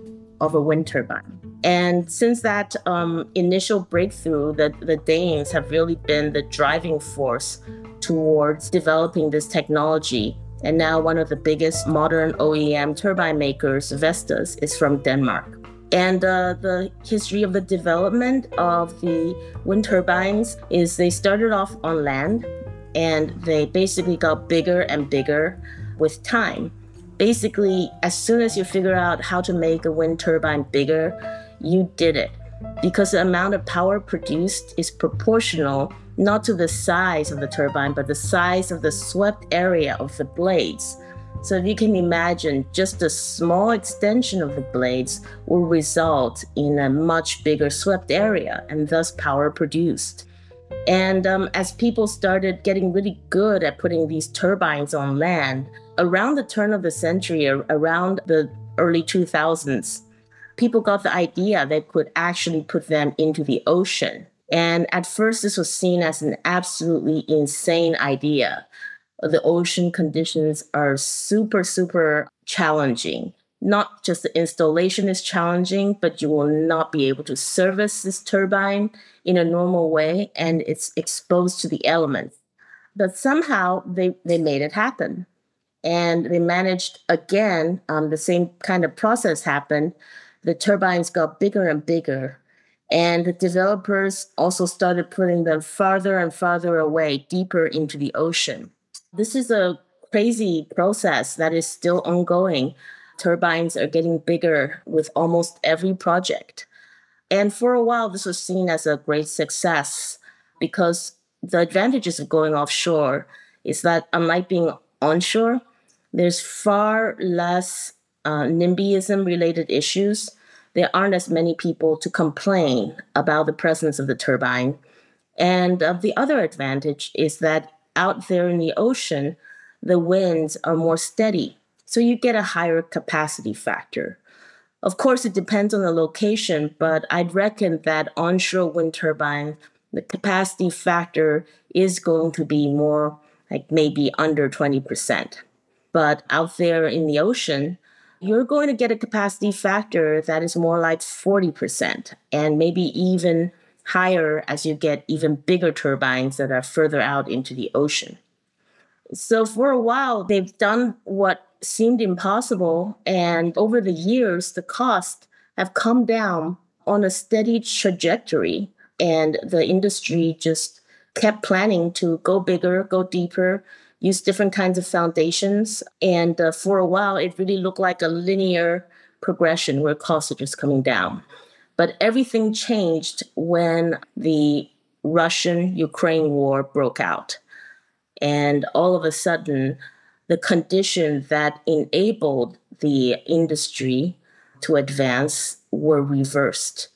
of a wind turbine. And since that um, initial breakthrough, the, the Danes have really been the driving force towards developing this technology and now, one of the biggest modern OEM turbine makers, Vestas, is from Denmark. And uh, the history of the development of the wind turbines is they started off on land and they basically got bigger and bigger with time. Basically, as soon as you figure out how to make a wind turbine bigger, you did it because the amount of power produced is proportional not to the size of the turbine, but the size of the swept area of the blades. So you can imagine, just a small extension of the blades will result in a much bigger swept area and thus power produced. And um, as people started getting really good at putting these turbines on land, around the turn of the century, around the early 2000s, people got the idea they could actually put them into the ocean. And at first, this was seen as an absolutely insane idea. The ocean conditions are super, super challenging. Not just the installation is challenging, but you will not be able to service this turbine in a normal way, and it's exposed to the elements. But somehow they, they made it happen. And they managed again, um, the same kind of process happened. The turbines got bigger and bigger and the developers also started putting them farther and farther away, deeper into the ocean. This is a crazy process that is still ongoing. Turbines are getting bigger with almost every project. And for a while, this was seen as a great success because the advantages of going offshore is that, unlike being onshore, there's far less uh, NIMBYism related issues there aren't as many people to complain about the presence of the turbine. And uh, the other advantage is that out there in the ocean, the winds are more steady. So you get a higher capacity factor. Of course, it depends on the location, but I'd reckon that onshore wind turbine, the capacity factor is going to be more like maybe under 20%. But out there in the ocean, you're going to get a capacity factor that is more like 40% and maybe even higher as you get even bigger turbines that are further out into the ocean. So for a while, they've done what seemed impossible. And over the years, the costs have come down on a steady trajectory. And the industry just kept planning to go bigger, go deeper, use different kinds of foundations. And uh, for a while, it really looked like a linear progression where costs are just coming down. But everything changed when the Russian Ukraine war broke out. And all of a sudden, the condition that enabled the industry to advance were reversed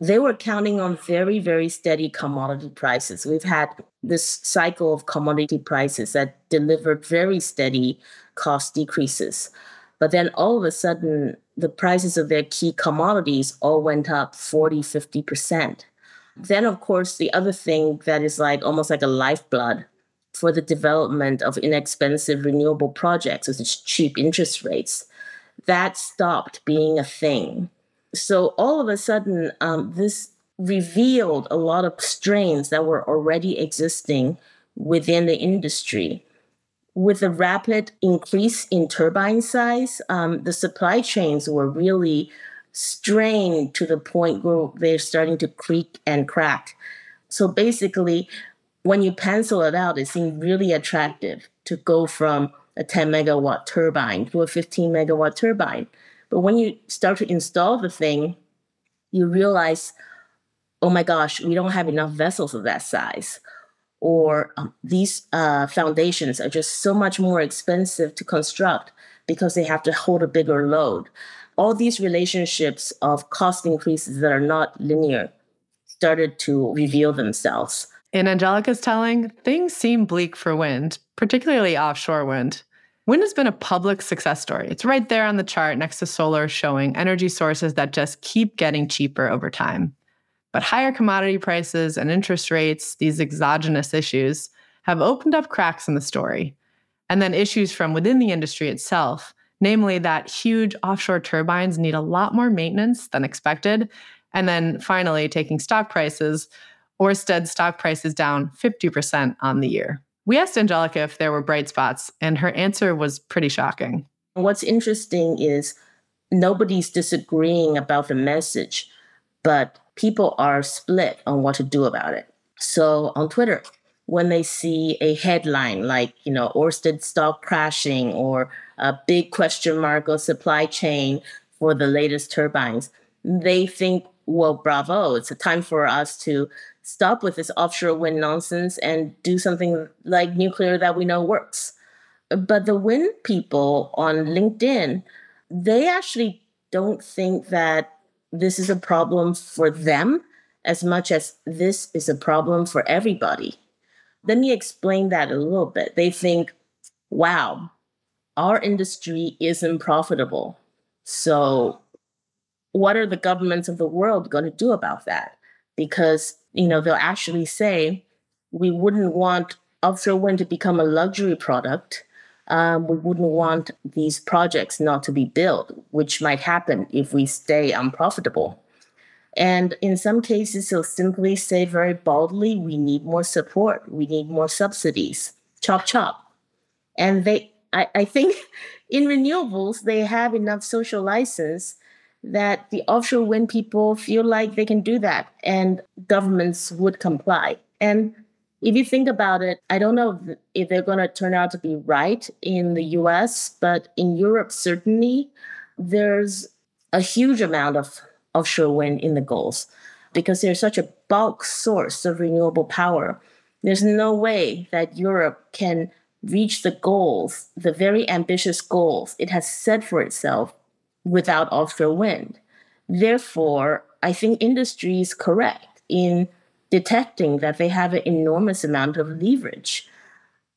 they were counting on very, very steady commodity prices. We've had this cycle of commodity prices that delivered very steady cost decreases. But then all of a sudden, the prices of their key commodities all went up 40, 50%. Then, of course, the other thing that is like almost like a lifeblood for the development of inexpensive renewable projects, is cheap interest rates, that stopped being a thing so all of a sudden, um, this revealed a lot of strains that were already existing within the industry. With the rapid increase in turbine size, um, the supply chains were really strained to the point where they're starting to creak and crack. So basically, when you pencil it out, it seemed really attractive to go from a 10 megawatt turbine to a 15 megawatt turbine. But when you start to install the thing, you realize, oh my gosh, we don't have enough vessels of that size. Or um, these uh, foundations are just so much more expensive to construct because they have to hold a bigger load. All these relationships of cost increases that are not linear started to reveal themselves. In Angelica's telling, things seem bleak for wind, particularly offshore wind. Wind has been a public success story. It's right there on the chart next to solar, showing energy sources that just keep getting cheaper over time. But higher commodity prices and interest rates, these exogenous issues, have opened up cracks in the story. And then issues from within the industry itself, namely that huge offshore turbines need a lot more maintenance than expected. And then finally, taking stock prices, Ørsted stock prices down 50% on the year. We asked Angelica if there were bright spots, and her answer was pretty shocking. What's interesting is nobody's disagreeing about the message, but people are split on what to do about it. So on Twitter, when they see a headline like, you know, Orsted stock crashing or a big question mark of supply chain for the latest turbines, they think well, bravo, it's a time for us to stop with this offshore wind nonsense and do something like nuclear that we know works. But the wind people on LinkedIn, they actually don't think that this is a problem for them as much as this is a problem for everybody. Let me explain that a little bit. They think, wow, our industry isn't profitable. So, what are the governments of the world going to do about that? Because, you know, they'll actually say, we wouldn't want offshore wind to become a luxury product. Um, we wouldn't want these projects not to be built, which might happen if we stay unprofitable. And in some cases, they'll simply say very boldly, we need more support, we need more subsidies, chop, chop. And they, I, I think *laughs* in renewables, they have enough social license that the offshore wind people feel like they can do that and governments would comply. And if you think about it, I don't know if they're going to turn out to be right in the US, but in Europe, certainly, there's a huge amount of offshore wind in the Gulf because there's such a bulk source of renewable power. There's no way that Europe can reach the goals, the very ambitious goals it has set for itself without offshore wind. Therefore, I think industry is correct in detecting that they have an enormous amount of leverage.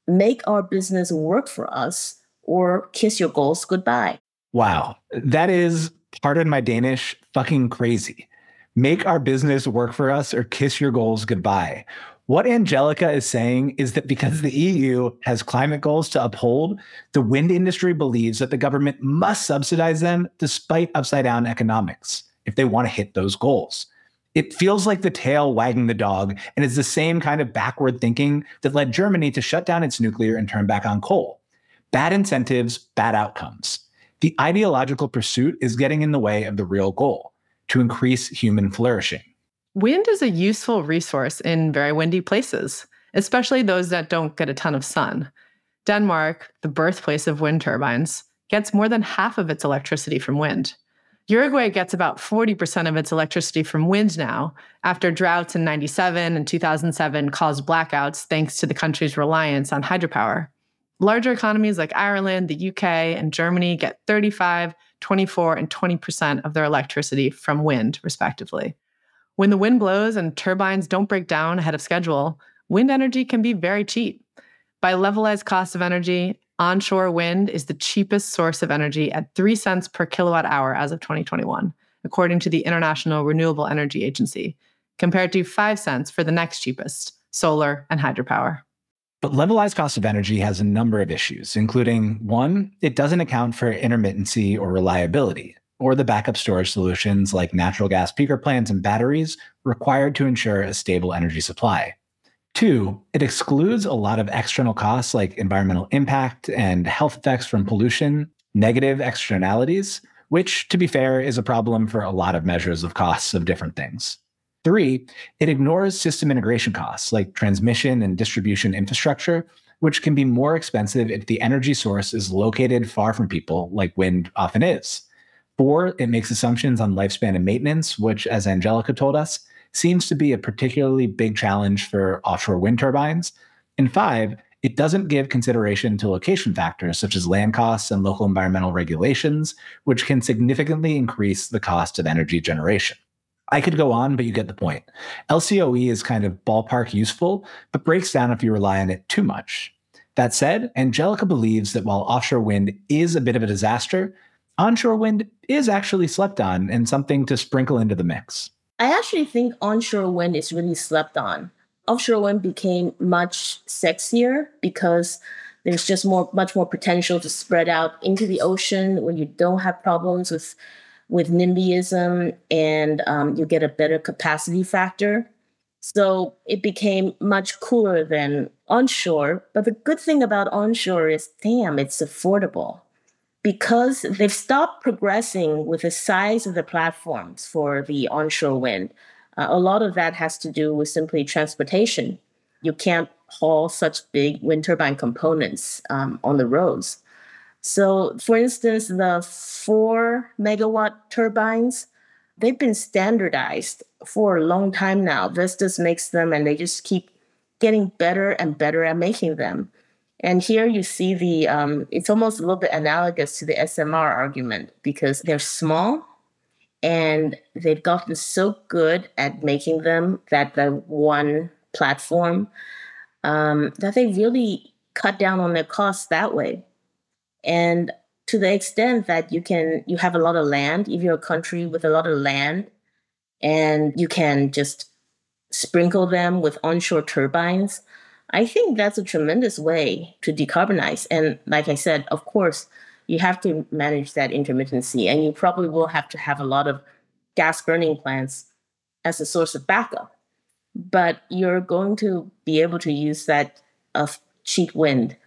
Make our business work for us or kiss your goals goodbye. Wow. That is, pardon my Danish, fucking crazy. Make our business work for us or kiss your goals goodbye. What Angelica is saying is that because the EU has climate goals to uphold, the wind industry believes that the government must subsidize them despite upside down economics if they want to hit those goals. It feels like the tail wagging the dog, and it's the same kind of backward thinking that led Germany to shut down its nuclear and turn back on coal. Bad incentives, bad outcomes. The ideological pursuit is getting in the way of the real goal to increase human flourishing. Wind is a useful resource in very windy places, especially those that don't get a ton of sun. Denmark, the birthplace of wind turbines, gets more than half of its electricity from wind. Uruguay gets about 40% of its electricity from wind now, after droughts in 97 and 2007 caused blackouts thanks to the country's reliance on hydropower. Larger economies like Ireland, the UK, and Germany get 35, 24, and 20% of their electricity from wind, respectively. When the wind blows and turbines don't break down ahead of schedule, wind energy can be very cheap. By levelized cost of energy, onshore wind is the cheapest source of energy at 3 cents per kilowatt hour as of 2021, according to the International Renewable Energy Agency, compared to 5 cents for the next cheapest, solar and hydropower. But levelized cost of energy has a number of issues, including one, it doesn't account for intermittency or reliability, or the backup storage solutions like natural gas peaker plants and batteries required to ensure a stable energy supply. Two, it excludes a lot of external costs like environmental impact and health effects from pollution, negative externalities, which, to be fair, is a problem for a lot of measures of costs of different things. Three, it ignores system integration costs like transmission and distribution infrastructure, which can be more expensive if the energy source is located far from people, like wind often is. Four, it makes assumptions on lifespan and maintenance, which, as Angelica told us, seems to be a particularly big challenge for offshore wind turbines. And five, it doesn't give consideration to location factors such as land costs and local environmental regulations, which can significantly increase the cost of energy generation. I could go on, but you get the point. LCOE is kind of ballpark useful, but breaks down if you rely on it too much. That said, Angelica believes that while offshore wind is a bit of a disaster, onshore wind is actually slept on and something to sprinkle into the mix. I actually think onshore wind is really slept on. Offshore wind became much sexier because there's just more much more potential to spread out into the ocean when you don't have problems with with NIMBYism and um, you get a better capacity factor. So it became much cooler than onshore. But the good thing about onshore is, damn, it's affordable because they've stopped progressing with the size of the platforms for the onshore wind. Uh, a lot of that has to do with simply transportation. You can't haul such big wind turbine components um, on the roads. So, for instance, the four megawatt turbines, they've been standardized for a long time now. Vestas makes them and they just keep getting better and better at making them. And here you see the, um, it's almost a little bit analogous to the SMR argument because they're small and they've gotten so good at making them that the one platform um, that they really cut down on their costs that way. And to the extent that you can, you have a lot of land, if you're a country with a lot of land, and you can just sprinkle them with onshore turbines. I think that's a tremendous way to decarbonize. And like I said, of course, you have to manage that intermittency, and you probably will have to have a lot of gas burning plants as a source of backup. But you're going to be able to use that of cheap wind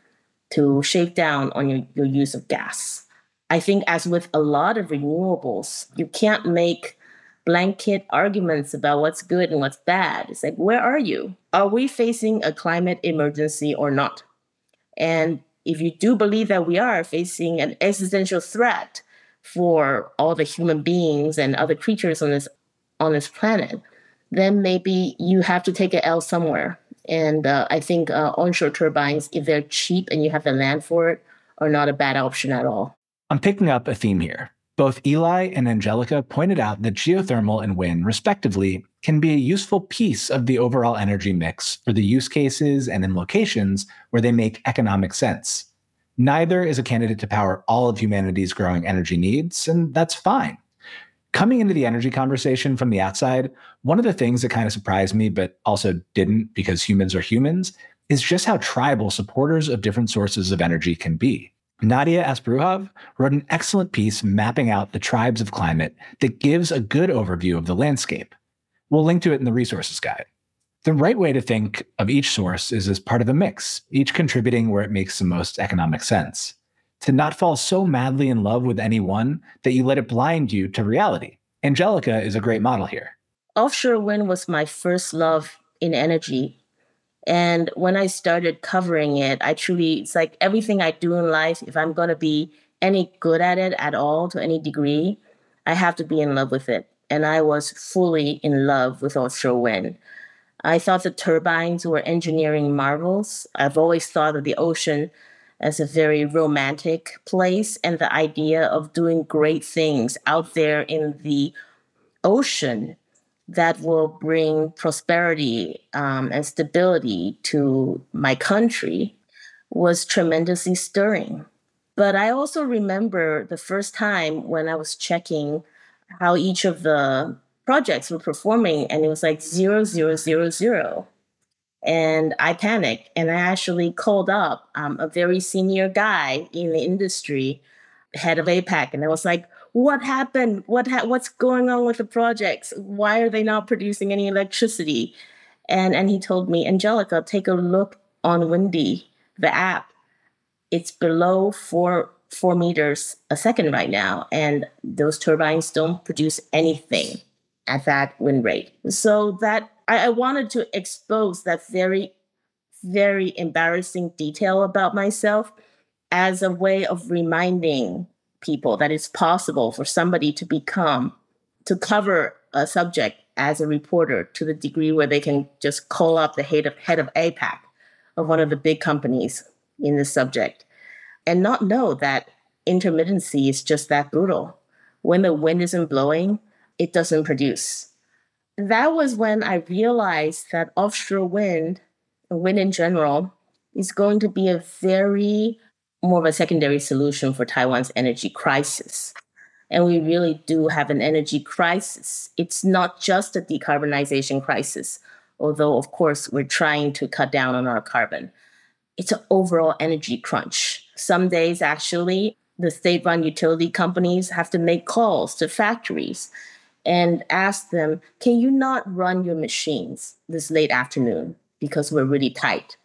to shave down on your, your use of gas. I think, as with a lot of renewables, you can't make blanket arguments about what's good and what's bad. It's like, where are you? Are we facing a climate emergency or not? And if you do believe that we are facing an existential threat for all the human beings and other creatures on this on this planet, then maybe you have to take an L somewhere. And uh, I think uh, onshore turbines, if they're cheap and you have the land for it, are not a bad option at all. I'm picking up a theme here. Both Eli and Angelica pointed out that geothermal and wind, respectively, can be a useful piece of the overall energy mix for the use cases and in locations where they make economic sense. Neither is a candidate to power all of humanity's growing energy needs, and that's fine. Coming into the energy conversation from the outside, one of the things that kind of surprised me, but also didn't because humans are humans, is just how tribal supporters of different sources of energy can be. Nadia Asparouhova wrote an excellent piece mapping out the tribes of climate that gives a good overview of the landscape. We'll link to it in the resources guide. The right way to think of each source is as part of a mix, each contributing where it makes the most economic sense. To not fall so madly in love with any one that you let it blind you to reality. Angelica is a great model here. Offshore wind was my first love in energy. And when I started covering it, I truly, it's like everything I do in life, if I'm going to be any good at it at all to any degree, I have to be in love with it. And I was fully in love with offshore wind. I thought the turbines were engineering marvels. I've always thought of the ocean as a very romantic place, and the idea of doing great things out there in the ocean that will bring prosperity um, and stability to my country was tremendously stirring. But I also remember the first time when I was checking how each of the projects were performing and it was like zero zero zero zero and i panicked and i actually called up um, a very senior guy in the industry head of apac and i was like what happened? What ha- what's going on with the projects? Why are they not producing any electricity? And and he told me angelica take a look on windy the app. It's below four four meters a second right now and those turbines don't produce anything at that wind rate. So that I, I wanted to expose that very, very embarrassing detail about myself as a way of reminding people that it's possible for somebody to become, to cover a subject as a reporter to the degree where they can just call up the head of, head of APAC of one of the big companies in this subject and not know that intermittency is just that brutal. When the wind isn't blowing, it doesn't produce. That was when I realized that offshore wind, wind in general, is going to be a very more of a secondary solution for Taiwan's energy crisis. And we really do have an energy crisis. It's not just a decarbonization crisis, although, of course, we're trying to cut down on our carbon. It's an overall energy crunch. Some days, actually, the state run utility companies have to make calls to factories and ask them, can you not run your machines this late afternoon because we're really tight?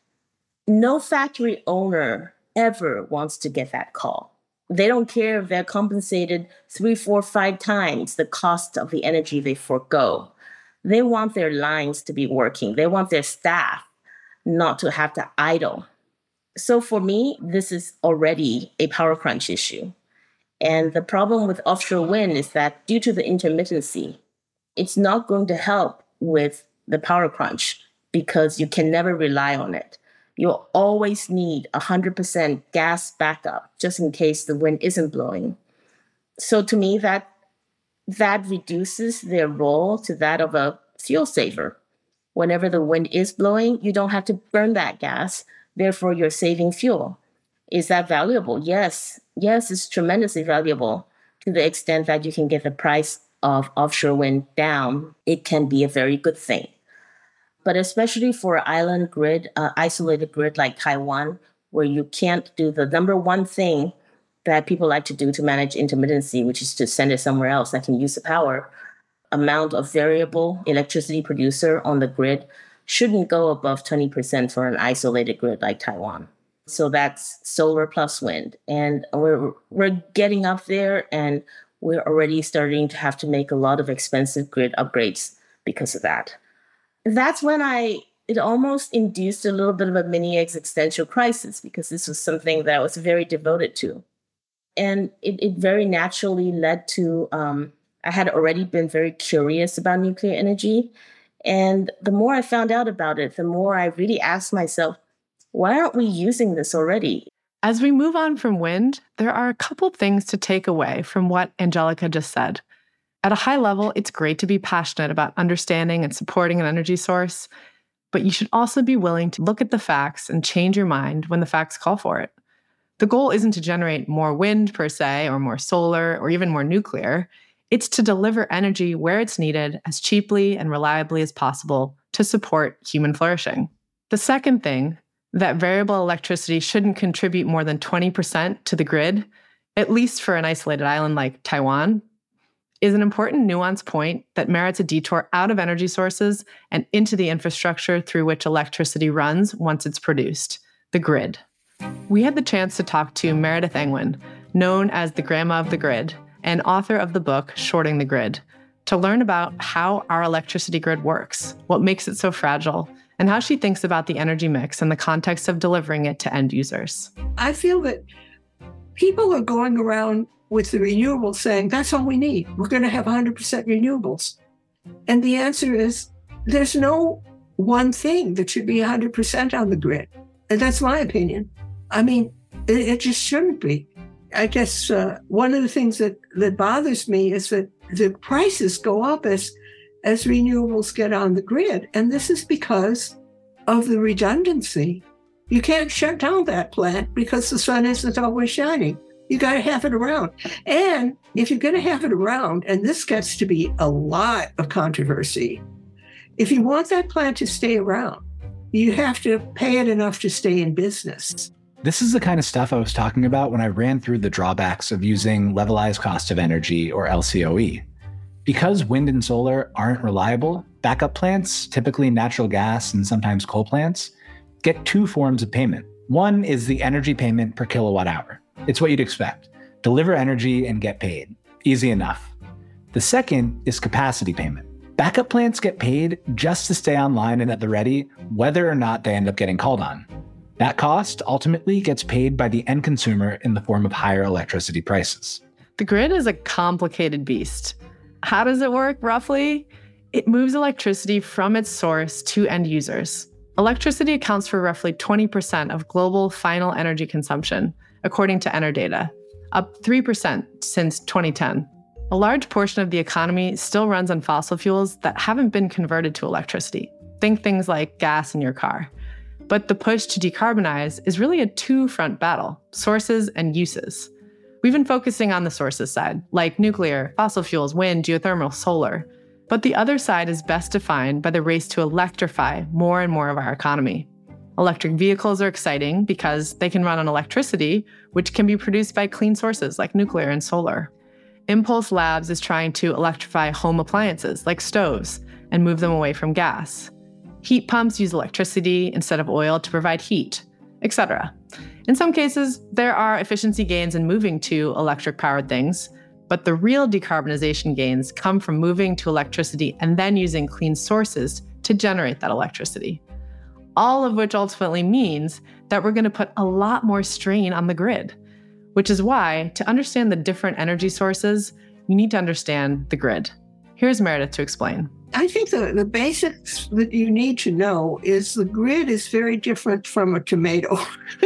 No factory owner ever wants to get that call. They don't care if they're compensated three, four, five times the cost of the energy they forego. They want their lines to be working. They want their staff not to have to idle. So for me, this is already a power crunch issue. And the problem with offshore wind is that due to the intermittency, it's not going to help with the power crunch because you can never rely on it. You'll always need 100% gas backup just in case the wind isn't blowing. So to me, that that reduces their role to that of a fuel saver. Whenever the wind is blowing, you don't have to burn that gas. Therefore, you're saving fuel. Is that valuable? Yes. Yes, it's tremendously valuable to the extent that you can get the price of offshore wind down. It can be a very good thing. But especially for island grid, uh, isolated grid like Taiwan, where you can't do the number one thing that people like to do to manage intermittency, which is to send it somewhere else that can use the power, amount of variable electricity producer on the grid shouldn't go above 20% for an isolated grid like Taiwan. So that's solar plus wind. And we're we're getting up there and we're already starting to have to make a lot of expensive grid upgrades because of that. That's when I it almost induced a little bit of a mini existential crisis because this was something that I was very devoted to. And it, it very naturally led to um, i had already been very curious about nuclear energy. And the more i found out about it the more i really asked myself why aren't we using this already? As we move on from wind there are a couple things to take away from what angelica just said at a high level it's great to be passionate about understanding and supporting an energy source but you should also be willing to look at the facts and change your mind when the facts call for it the goal isn't to generate more wind per se, or more solar, or even more nuclear. It's to deliver energy where it's needed as cheaply and reliably as possible to support human flourishing. The second thing, that variable electricity shouldn't contribute more than 20% to the grid, at least for an isolated island like Taiwan, is an important nuance point that merits a detour out of energy sources and into the infrastructure through which electricity runs once it's produced the grid. We had the chance to talk to Meredith Angwin, known as the Grandma of the Grid, and author of the book Shorting the Grid, to learn about how our electricity grid works, what makes it so fragile, and how she thinks about the energy mix in the context of delivering it to end users. I feel that people are going around with the renewables saying that's all we need. We're going to have 100% renewables. And the answer is there's no one thing that should be 100% on the grid. And that's my opinion. I mean, it, it just shouldn't be. I guess uh, one of the things that, that bothers me is that the prices go up as as renewables get on the grid, and this is because of the redundancy. You can't shut down that plant because the sun isn't always shining. You got to have it around. And if you're going to have it around, and this gets to be a lot of controversy, if you want that plant to stay around, you have to pay it enough to stay in business. This is the kind of stuff I was talking about when I ran through the drawbacks of using levelized cost of energy or LCOE. Because wind and solar aren't reliable, backup plants, typically natural gas and sometimes coal plants, get two forms of payment. One is the energy payment per kilowatt hour. It's what you'd expect deliver energy and get paid. Easy enough. The second is capacity payment. Backup plants get paid just to stay online and at the ready, whether or not they end up getting called on. That cost ultimately gets paid by the end consumer in the form of higher electricity prices. The grid is a complicated beast. How does it work roughly? It moves electricity from its source to end users. Electricity accounts for roughly 20% of global final energy consumption, according to Enerdata, up 3% since 2010. A large portion of the economy still runs on fossil fuels that haven't been converted to electricity. Think things like gas in your car. But the push to decarbonize is really a two front battle sources and uses. We've been focusing on the sources side, like nuclear, fossil fuels, wind, geothermal, solar. But the other side is best defined by the race to electrify more and more of our economy. Electric vehicles are exciting because they can run on electricity, which can be produced by clean sources like nuclear and solar. Impulse Labs is trying to electrify home appliances like stoves and move them away from gas. Heat pumps use electricity instead of oil to provide heat, etc. In some cases, there are efficiency gains in moving to electric powered things, but the real decarbonization gains come from moving to electricity and then using clean sources to generate that electricity. All of which ultimately means that we're going to put a lot more strain on the grid, which is why, to understand the different energy sources, you need to understand the grid. Here's Meredith to explain. I think the, the basics that you need to know is the grid is very different from a tomato. *laughs*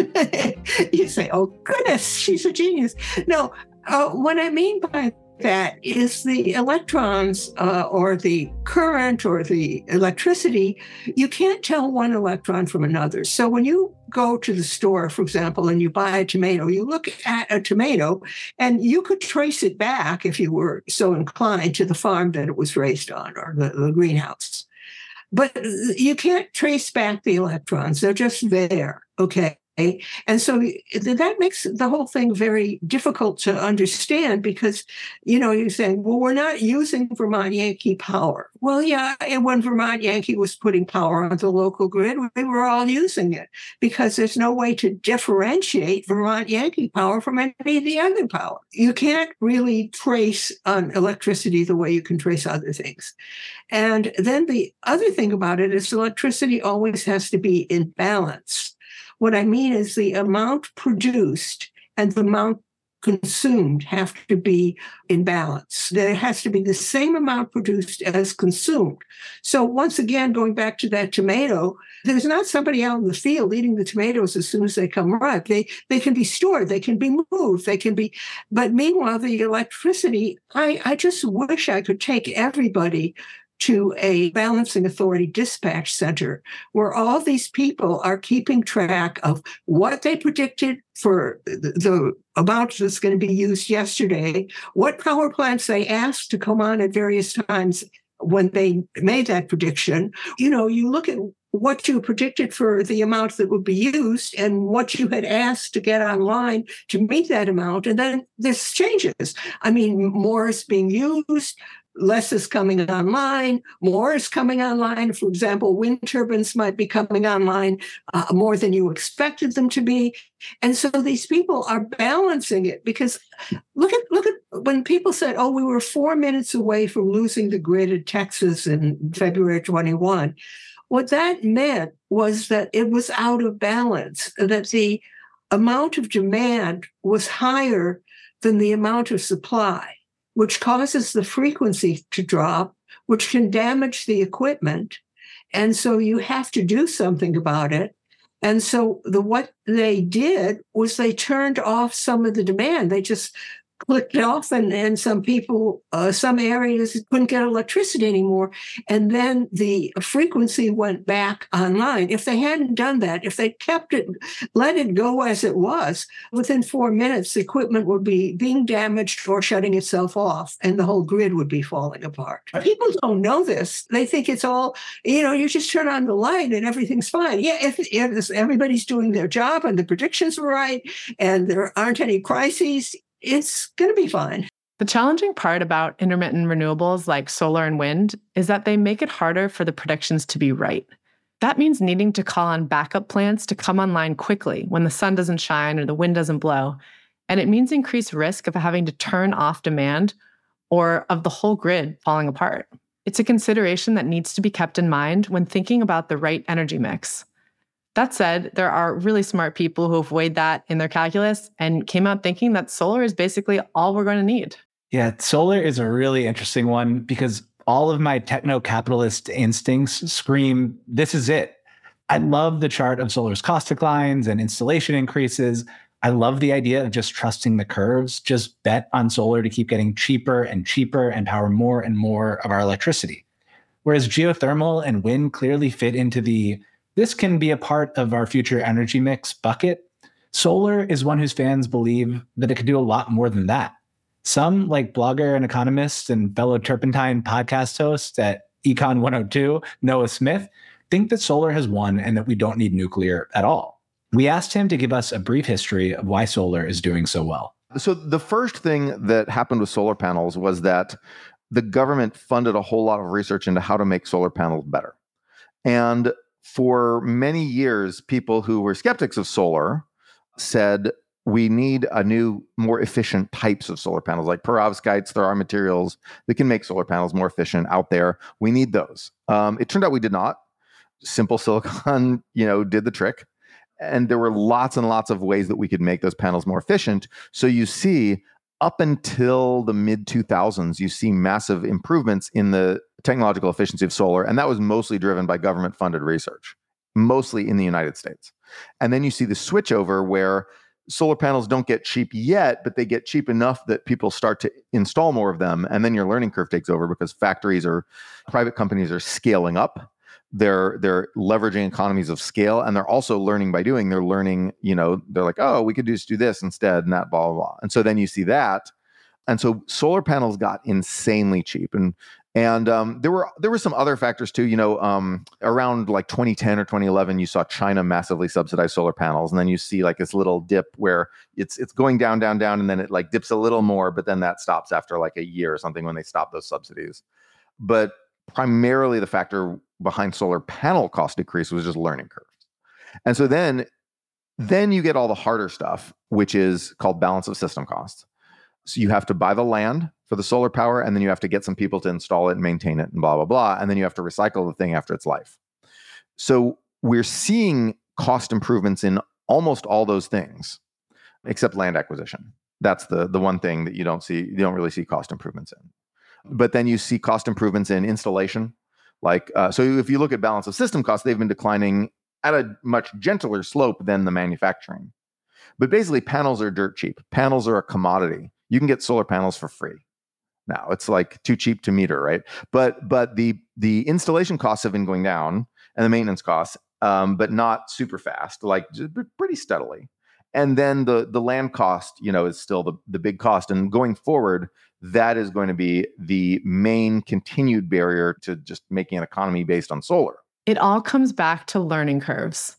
you say, oh, goodness, she's a genius. No, uh, what I mean by that is the electrons uh, or the current or the electricity, you can't tell one electron from another. So when you go to the store, for example, and you buy a tomato, you look at a tomato and you could trace it back if you were so inclined to the farm that it was raised on or the, the greenhouse. But you can't trace back the electrons, they're just there. Okay. And so that makes the whole thing very difficult to understand because, you know, you're saying, well, we're not using Vermont Yankee power. Well, yeah, and when Vermont Yankee was putting power on the local grid, we were all using it because there's no way to differentiate Vermont Yankee power from any of the other power. You can't really trace on electricity the way you can trace other things. And then the other thing about it is electricity always has to be in balance. What I mean is the amount produced and the amount consumed have to be in balance. There has to be the same amount produced as consumed. So once again, going back to that tomato, there's not somebody out in the field eating the tomatoes as soon as they come ripe. They they can be stored, they can be moved, they can be. But meanwhile, the electricity, I, I just wish I could take everybody to a balancing authority dispatch center where all these people are keeping track of what they predicted for the amount that's going to be used yesterday, what power plants they asked to come on at various times when they made that prediction. You know, you look at what you predicted for the amount that would be used and what you had asked to get online to meet that amount. And then this changes. I mean, more is being used, less is coming online, more is coming online. For example, wind turbines might be coming online uh, more than you expected them to be. And so these people are balancing it because look at look at when people said, "Oh, we were 4 minutes away from losing the grid in Texas in February 21." What that meant was that it was out of balance, that the amount of demand was higher than the amount of supply which causes the frequency to drop, which can damage the equipment. And so you have to do something about it. And so the what they did was they turned off some of the demand. They just clicked off and, and some people uh, some areas couldn't get electricity anymore and then the frequency went back online. If they hadn't done that if they kept it let it go as it was within four minutes the equipment would be being damaged or shutting itself off and the whole grid would be falling apart. People don't know this. They think it's all you know you just turn on the light and everything's fine. Yeah if, if everybody's doing their job and the predictions were right and there aren't any crises it's going to be fine. The challenging part about intermittent renewables like solar and wind is that they make it harder for the predictions to be right. That means needing to call on backup plants to come online quickly when the sun doesn't shine or the wind doesn't blow. And it means increased risk of having to turn off demand or of the whole grid falling apart. It's a consideration that needs to be kept in mind when thinking about the right energy mix. That said, there are really smart people who have weighed that in their calculus and came out thinking that solar is basically all we're going to need. Yeah, solar is a really interesting one because all of my techno capitalist instincts scream, this is it. I love the chart of solar's cost declines and installation increases. I love the idea of just trusting the curves, just bet on solar to keep getting cheaper and cheaper and power more and more of our electricity. Whereas geothermal and wind clearly fit into the this can be a part of our future energy mix bucket. Solar is one whose fans believe that it could do a lot more than that. Some, like blogger and economist and fellow Turpentine podcast host at Econ 102, Noah Smith, think that solar has won and that we don't need nuclear at all. We asked him to give us a brief history of why solar is doing so well. So, the first thing that happened with solar panels was that the government funded a whole lot of research into how to make solar panels better. And for many years, people who were skeptics of solar said we need a new, more efficient types of solar panels, like perovskites. There are materials that can make solar panels more efficient out there. We need those. Um, it turned out we did not. Simple silicon, *laughs* you know, did the trick. and there were lots and lots of ways that we could make those panels more efficient. So you see, up until the mid 2000s, you see massive improvements in the technological efficiency of solar, and that was mostly driven by government funded research, mostly in the United States. And then you see the switch over where solar panels don't get cheap yet, but they get cheap enough that people start to install more of them. And then your learning curve takes over because factories or private companies are scaling up. They're they're leveraging economies of scale and they're also learning by doing. They're learning, you know, they're like, oh, we could just do this instead and that, blah, blah, blah. And so then you see that. And so solar panels got insanely cheap. And and um, there were there were some other factors too. You know, um, around like 2010 or 2011, you saw China massively subsidize solar panels, and then you see like this little dip where it's it's going down, down, down, and then it like dips a little more, but then that stops after like a year or something when they stop those subsidies. But primarily, the factor behind solar panel cost decrease was just learning curves, and so then then you get all the harder stuff, which is called balance of system costs. So you have to buy the land for the solar power, and then you have to get some people to install it and maintain it, and blah blah blah, and then you have to recycle the thing after its life. So we're seeing cost improvements in almost all those things, except land acquisition. That's the the one thing that you don't see. You don't really see cost improvements in. But then you see cost improvements in installation. Like uh, so, if you look at balance of system costs, they've been declining at a much gentler slope than the manufacturing. But basically, panels are dirt cheap. Panels are a commodity you can get solar panels for free now. It's like too cheap to meter right? But but the the installation costs have been going down and the maintenance costs um, but not super fast like pretty steadily. And then the the land cost you know is still the, the big cost. And going forward that is going to be the main continued barrier to just making an economy based on solar. It all comes back to learning curves.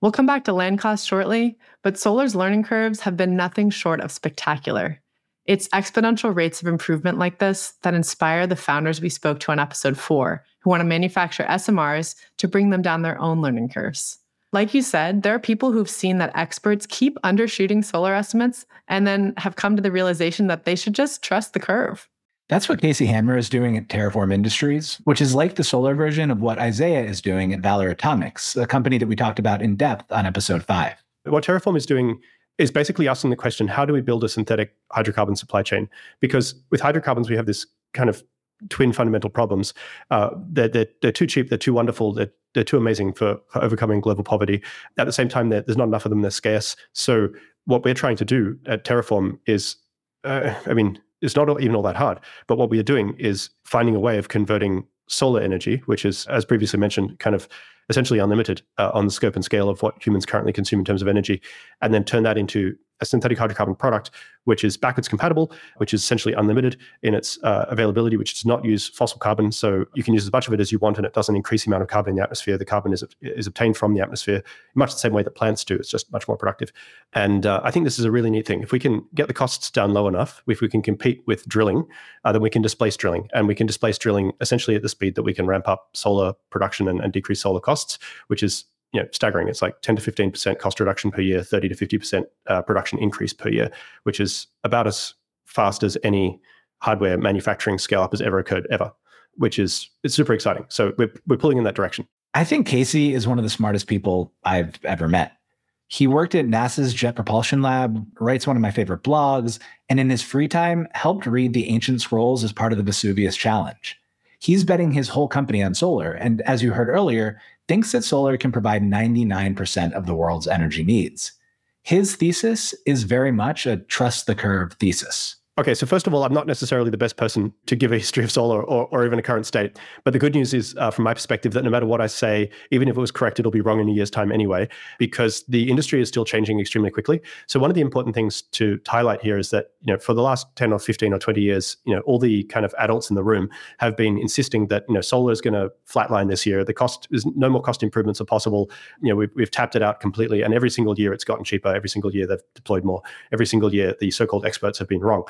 We'll come back to land costs shortly but solar's learning curves have been nothing short of spectacular it's exponential rates of improvement like this that inspire the founders we spoke to on episode four, who want to manufacture SMRs to bring them down their own learning curves. Like you said, there are people who've seen that experts keep undershooting solar estimates and then have come to the realization that they should just trust the curve. That's what Casey Handmer is doing at Terraform Industries, which is like the solar version of what Isaiah is doing at Valar Atomics, a company that we talked about in depth on episode five. What Terraform is doing is basically asking the question how do we build a synthetic hydrocarbon supply chain? Because with hydrocarbons, we have this kind of twin fundamental problems. Uh, they're, they're, they're, too cheap, they're too wonderful, they're, they're too amazing for, for overcoming global poverty. At the same time, there's not enough of them, they're scarce. So, what we're trying to do at Terraform is, uh, I mean, it's not even all that hard, but what we are doing is finding a way of converting solar energy, which is, as previously mentioned, kind of essentially unlimited uh, on the scope and scale of what humans currently consume in terms of energy, and then turn that into a synthetic hydrocarbon product, which is backwards compatible, which is essentially unlimited in its uh, availability, which does not use fossil carbon. So you can use as much of it as you want, and it doesn't increase the amount of carbon in the atmosphere. The carbon is, is obtained from the atmosphere much the same way that plants do. It's just much more productive. And uh, I think this is a really neat thing. If we can get the costs down low enough, if we can compete with drilling, uh, then we can displace drilling. And we can displace drilling essentially at the speed that we can ramp up solar production and, and decrease solar costs, which is you know staggering. It's like 10 to 15 percent cost reduction per year, 30 to 50 percent uh, production increase per year, which is about as fast as any hardware manufacturing scale up has ever occurred ever. Which is it's super exciting. So we're we're pulling in that direction. I think Casey is one of the smartest people I've ever met. He worked at NASA's Jet Propulsion Lab, writes one of my favorite blogs, and in his free time helped read the ancient scrolls as part of the Vesuvius Challenge. He's betting his whole company on solar, and as you heard earlier, thinks that solar can provide 99% of the world's energy needs. His thesis is very much a trust the curve thesis. Okay, so first of all, I'm not necessarily the best person to give a history of solar or, or even a current state. But the good news is, uh, from my perspective, that no matter what I say, even if it was correct, it'll be wrong in a year's time anyway, because the industry is still changing extremely quickly. So one of the important things to highlight here is that you know for the last 10 or 15 or 20 years, you know all the kind of adults in the room have been insisting that you know solar is going to flatline this year. The cost is no more cost improvements are possible. You know we've, we've tapped it out completely, and every single year it's gotten cheaper. Every single year they've deployed more. Every single year the so-called experts have been wrong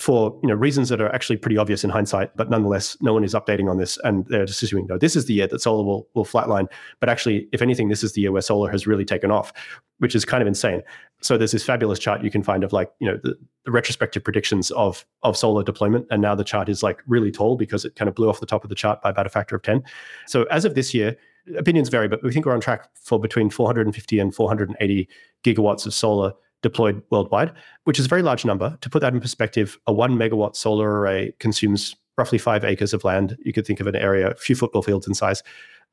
for you know reasons that are actually pretty obvious in hindsight, but nonetheless, no one is updating on this, and they're just assuming no, this is the year that solar will will flatline. But actually, if anything, this is the year where solar has really taken off, which is kind of insane. So there's this fabulous chart you can find of like you know the, the retrospective predictions of of solar deployment, and now the chart is like really tall because it kind of blew off the top of the chart by about a factor of ten. So as of this year, opinions vary, but we think we're on track for between 450 and 480 gigawatts of solar deployed worldwide, which is a very large number. To put that in perspective, a one megawatt solar array consumes roughly five acres of land. You could think of an area, a few football fields in size.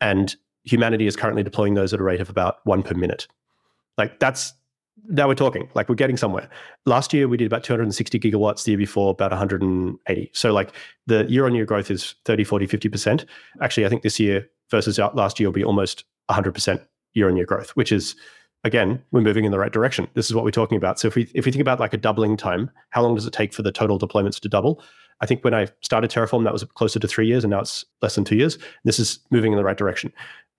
And humanity is currently deploying those at a rate of about one per minute. Like that's now we're talking like we're getting somewhere last year we did about 260 gigawatts the year before about 180 so like the year on year growth is 30 40 50% actually i think this year versus last year will be almost 100% year on year growth which is again we're moving in the right direction this is what we're talking about so if we if we think about like a doubling time how long does it take for the total deployments to double i think when i started terraform that was closer to three years and now it's less than two years this is moving in the right direction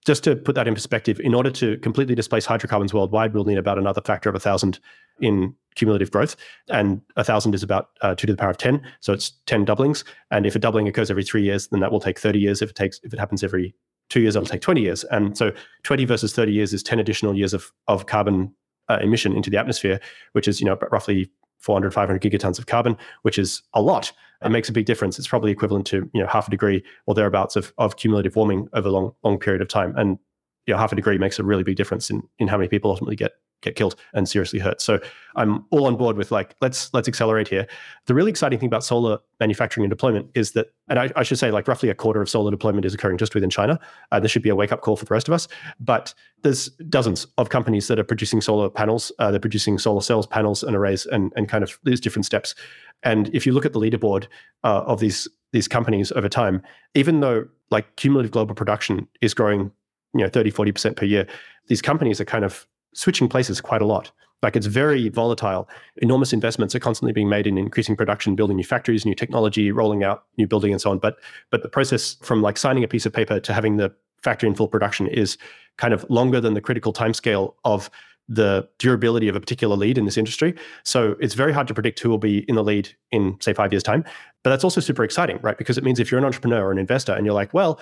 just to put that in perspective, in order to completely displace hydrocarbons worldwide, we'll need about another factor of a thousand in cumulative growth, and a thousand is about uh, two to the power of ten, so it's ten doublings. And if a doubling occurs every three years, then that will take thirty years. If it takes, if it happens every two years, it'll take twenty years. And so, twenty versus thirty years is ten additional years of of carbon uh, emission into the atmosphere, which is you know roughly 400, 500 gigatons of carbon, which is a lot. It makes a big difference. It's probably equivalent to you know half a degree or thereabouts of, of cumulative warming over a long long period of time. And you know half a degree makes a really big difference in in how many people ultimately get get killed and seriously hurt. So I'm all on board with like let's let's accelerate here. The really exciting thing about solar manufacturing and deployment is that, and I, I should say like roughly a quarter of solar deployment is occurring just within China. Uh, this should be a wake up call for the rest of us. But there's dozens of companies that are producing solar panels. Uh, they're producing solar cells, panels, and arrays, and and kind of these different steps. And if you look at the leaderboard uh, of these these companies over time, even though like cumulative global production is growing, you know, 30, 40% per year, these companies are kind of switching places quite a lot. Like it's very volatile. Enormous investments are constantly being made in increasing production, building new factories, new technology, rolling out new building, and so on. But but the process from like signing a piece of paper to having the factory in full production is kind of longer than the critical timescale of the durability of a particular lead in this industry. So it's very hard to predict who will be in the lead in say five years' time. But that's also super exciting, right? Because it means if you're an entrepreneur or an investor and you're like, well,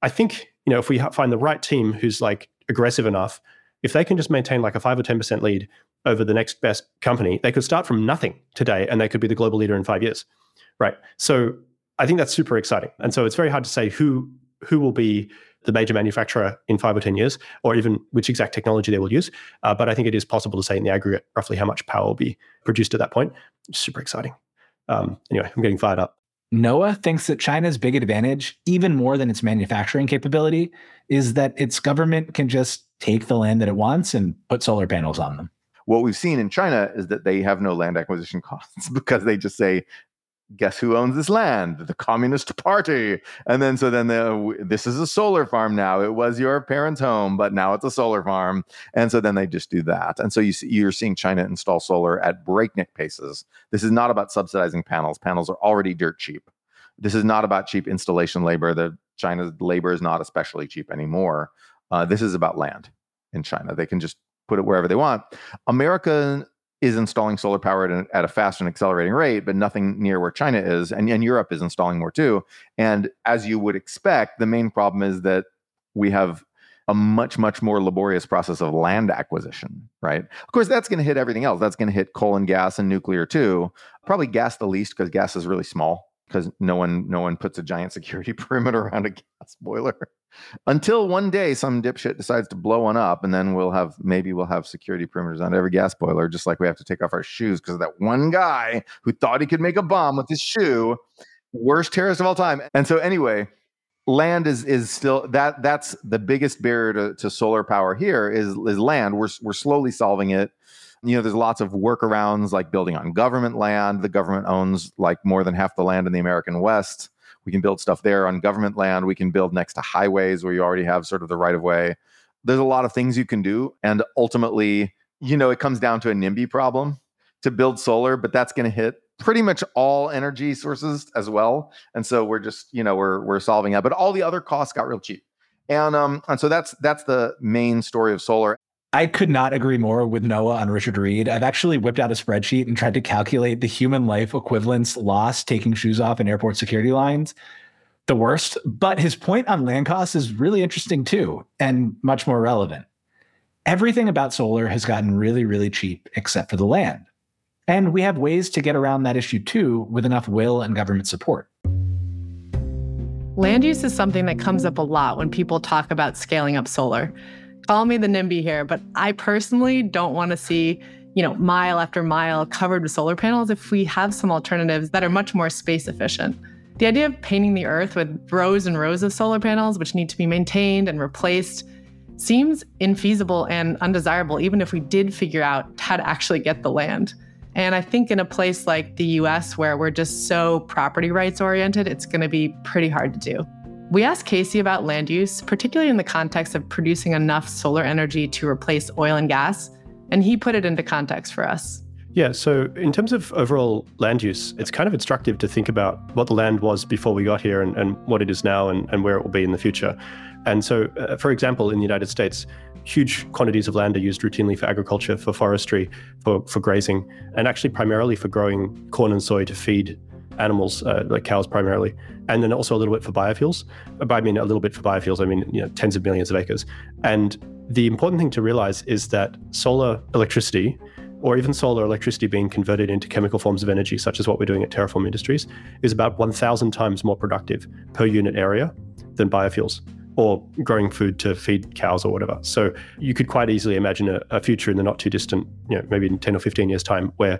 I think you know if we find the right team who's like aggressive enough if they can just maintain like a 5 or 10% lead over the next best company, they could start from nothing today and they could be the global leader in 5 years. Right? So I think that's super exciting. And so it's very hard to say who who will be the major manufacturer in five or 10 years, or even which exact technology they will use. Uh, but I think it is possible to say in the aggregate roughly how much power will be produced at that point. Super exciting. Um, anyway, I'm getting fired up. Noah thinks that China's big advantage, even more than its manufacturing capability, is that its government can just take the land that it wants and put solar panels on them. What we've seen in China is that they have no land acquisition *laughs* costs *laughs* because they just say, guess who owns this land? The Communist Party. And then so then the, this is a solar farm now. It was your parents' home, but now it's a solar farm. And so then they just do that. And so you see, you're seeing China install solar at breakneck paces. This is not about subsidizing panels. Panels are already dirt cheap. This is not about cheap installation labor. The China's labor is not especially cheap anymore. Uh, this is about land in China. They can just put it wherever they want. America is installing solar power at, at a fast and accelerating rate, but nothing near where China is. And, and Europe is installing more too. And as you would expect, the main problem is that we have a much, much more laborious process of land acquisition, right? Of course, that's going to hit everything else. That's going to hit coal and gas and nuclear too. Probably gas the least because gas is really small because no one no one puts a giant security *laughs* perimeter around a gas boiler. Until one day some dipshit decides to blow one up and then we'll have maybe we'll have security perimeters on every gas boiler just like we have to take off our shoes because of that one guy who thought he could make a bomb with his shoe worst terrorist of all time. And so anyway land is is still that that's the biggest barrier to, to solar power here is is land. We're we're slowly solving it you know, there's lots of workarounds like building on government land. The government owns like more than half the land in the American West. We can build stuff there on government land. We can build next to highways where you already have sort of the right of way. There's a lot of things you can do. And ultimately, you know, it comes down to a NIMBY problem to build solar, but that's going to hit pretty much all energy sources as well. And so we're just, you know, we're we're solving that. But all the other costs got real cheap. And um, and so that's that's the main story of solar. I could not agree more with Noah on Richard Reid. I've actually whipped out a spreadsheet and tried to calculate the human life equivalence lost taking shoes off in airport security lines. The worst. But his point on land costs is really interesting too, and much more relevant. Everything about solar has gotten really, really cheap except for the land. And we have ways to get around that issue too with enough will and government support. Land use is something that comes up a lot when people talk about scaling up solar. Call me the NIMBY here, but I personally don't want to see, you know, mile after mile covered with solar panels if we have some alternatives that are much more space efficient. The idea of painting the earth with rows and rows of solar panels, which need to be maintained and replaced, seems infeasible and undesirable, even if we did figure out how to actually get the land. And I think in a place like the US, where we're just so property rights oriented, it's going to be pretty hard to do. We asked Casey about land use, particularly in the context of producing enough solar energy to replace oil and gas, and he put it into context for us. Yeah, so in terms of overall land use, it's kind of instructive to think about what the land was before we got here and, and what it is now and, and where it will be in the future. And so, uh, for example, in the United States, huge quantities of land are used routinely for agriculture, for forestry, for, for grazing, and actually primarily for growing corn and soy to feed animals, uh, like cows primarily, and then also a little bit for biofuels. By I mean a little bit for biofuels, I mean you know tens of millions of acres. And the important thing to realize is that solar electricity, or even solar electricity being converted into chemical forms of energy, such as what we're doing at Terraform Industries, is about 1,000 times more productive per unit area than biofuels or growing food to feed cows or whatever. So you could quite easily imagine a, a future in the not too distant, you know, maybe in 10 or 15 years' time, where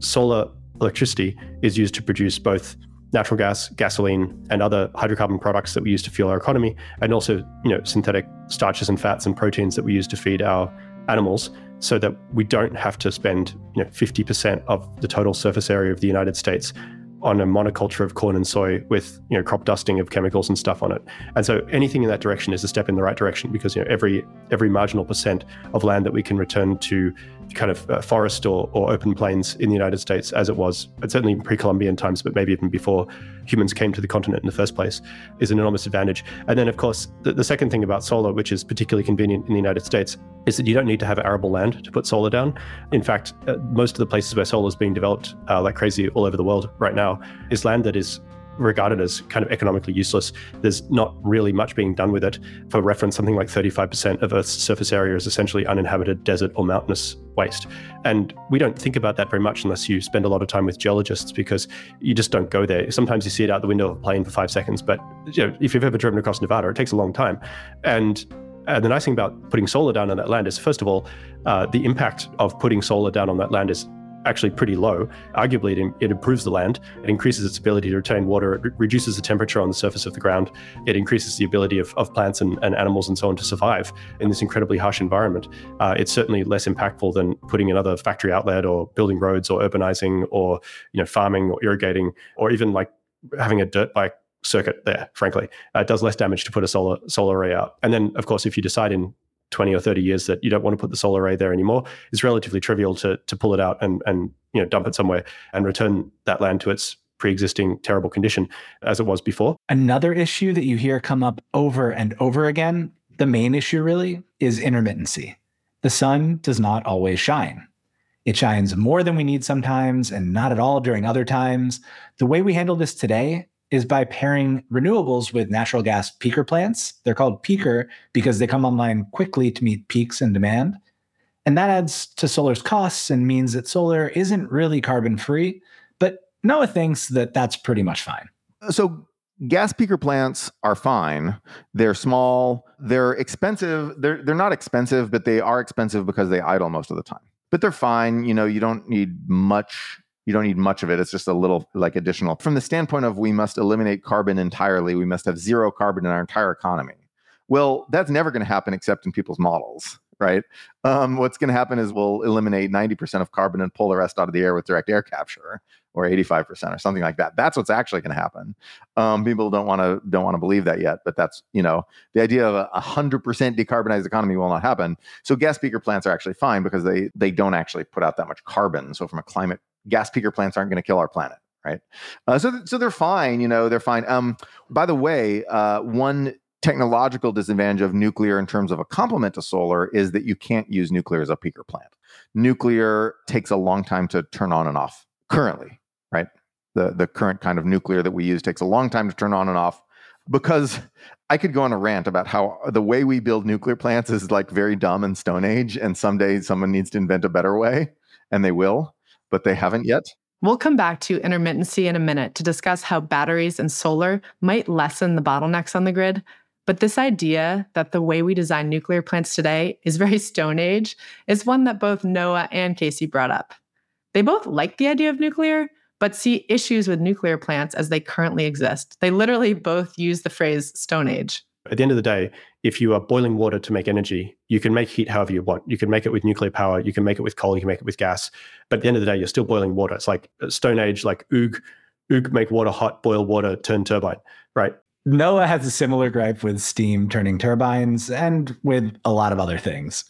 solar electricity is used to produce both natural gas, gasoline, and other hydrocarbon products that we use to fuel our economy, and also you know synthetic starches and fats and proteins that we use to feed our animals, so that we don't have to spend you know 50% of the total surface area of the United States on a monoculture of corn and soy with you know crop dusting of chemicals and stuff on it. And so anything in that direction is a step in the right direction because you know every every marginal percent of land that we can return to kind of uh, forest or, or open plains in the United States as it was, certainly in pre-Columbian times, but maybe even before humans came to the continent in the first place, is an enormous advantage. And then, of course, the, the second thing about solar, which is particularly convenient in the United States, is that you don't need to have arable land to put solar down. In fact, uh, most of the places where solar is being developed uh, like crazy all over the world right now is land that is regarded as kind of economically useless. There's not really much being done with it. For reference, something like 35% of Earth's surface area is essentially uninhabited desert or mountainous waste. And we don't think about that very much unless you spend a lot of time with geologists because you just don't go there. Sometimes you see it out the window of a plane for five seconds, but you know, if you've ever driven across Nevada, it takes a long time. And uh, the nice thing about putting solar down on that land is, first of all, uh, the impact of putting solar down on that land is actually pretty low. Arguably, it, it, improves the land. It increases its ability to retain water. It re- reduces the temperature on the surface of the ground. It increases the ability of, of plants and, and animals and so on to survive in this incredibly harsh environment. Uh, it's certainly less impactful than putting another factory outlet or building roads or urbanizing or you know farming or irrigating or even like having a dirt bike circuit there frankly uh, it does less damage to put a solar solar array out and then of course if you decide in 20 or 30 years that you don't want to put the solar array there anymore, it's relatively trivial to to pull it out and and you know dump it somewhere and return that land to its pre-existing terrible condition as it was before. Another issue that you hear come up over and over again, the main issue really is intermittency. The sun does not always shine. It shines more than we need sometimes and not at all during other times. The way we handle this today is by pairing renewables with natural gas peaker plants. They're called peaker because they come online quickly to meet peaks in demand. And that adds to solar's costs and means that solar isn't really carbon free. But Noah thinks that that's pretty much fine. So, gas peaker plants are fine. They're small, they're expensive. They're, they're not expensive, but they are expensive because they idle most of the time. But they're fine. You know, you don't need much you don't need much of it. It's just a little like additional. From the standpoint of we must eliminate carbon entirely, we must have zero carbon in our entire economy. Well, that's never going to happen except in people's models, right? Um, what's going to happen is we'll eliminate 90% of carbon and pull the rest out of the air with direct air capture or 85% or something like that. That's what's actually going to happen. Um, people don't want to don't want to believe that yet, but that's you know the idea of a 100% decarbonized economy will not happen. So gas peaker plants are actually fine because they they don't actually put out that much carbon. So from a climate gas peaker plants aren't going to kill our planet, right? Uh, so, th- so they're fine. You know, they're fine. Um, by the way, uh, one technological disadvantage of nuclear in terms of a complement to solar is that you can't use nuclear as a peaker plant. Nuclear takes a long time to turn on and off. Currently, right? The the current kind of nuclear that we use takes a long time to turn on and off because I could go on a rant about how the way we build nuclear plants is like very dumb and stone age and someday someone needs to invent a better way and they will but they haven't yet. We'll come back to intermittency in a minute to discuss how batteries and solar might lessen the bottlenecks on the grid. But this idea that the way we design nuclear plants today is very Stone Age is one that both Noah and Casey brought up. They both like the idea of nuclear, but see issues with nuclear plants as they currently exist. They literally both use the phrase Stone Age. At the end of the day, if you are boiling water to make energy, you can make heat however you want. You can make it with nuclear power, you can make it with coal, you can make it with gas. But at the end of the day, you're still boiling water. It's like Stone Age, like oog, oog, make water hot, boil water, turn turbine, right? Noah has a similar gripe with steam turning turbines and with a lot of other things.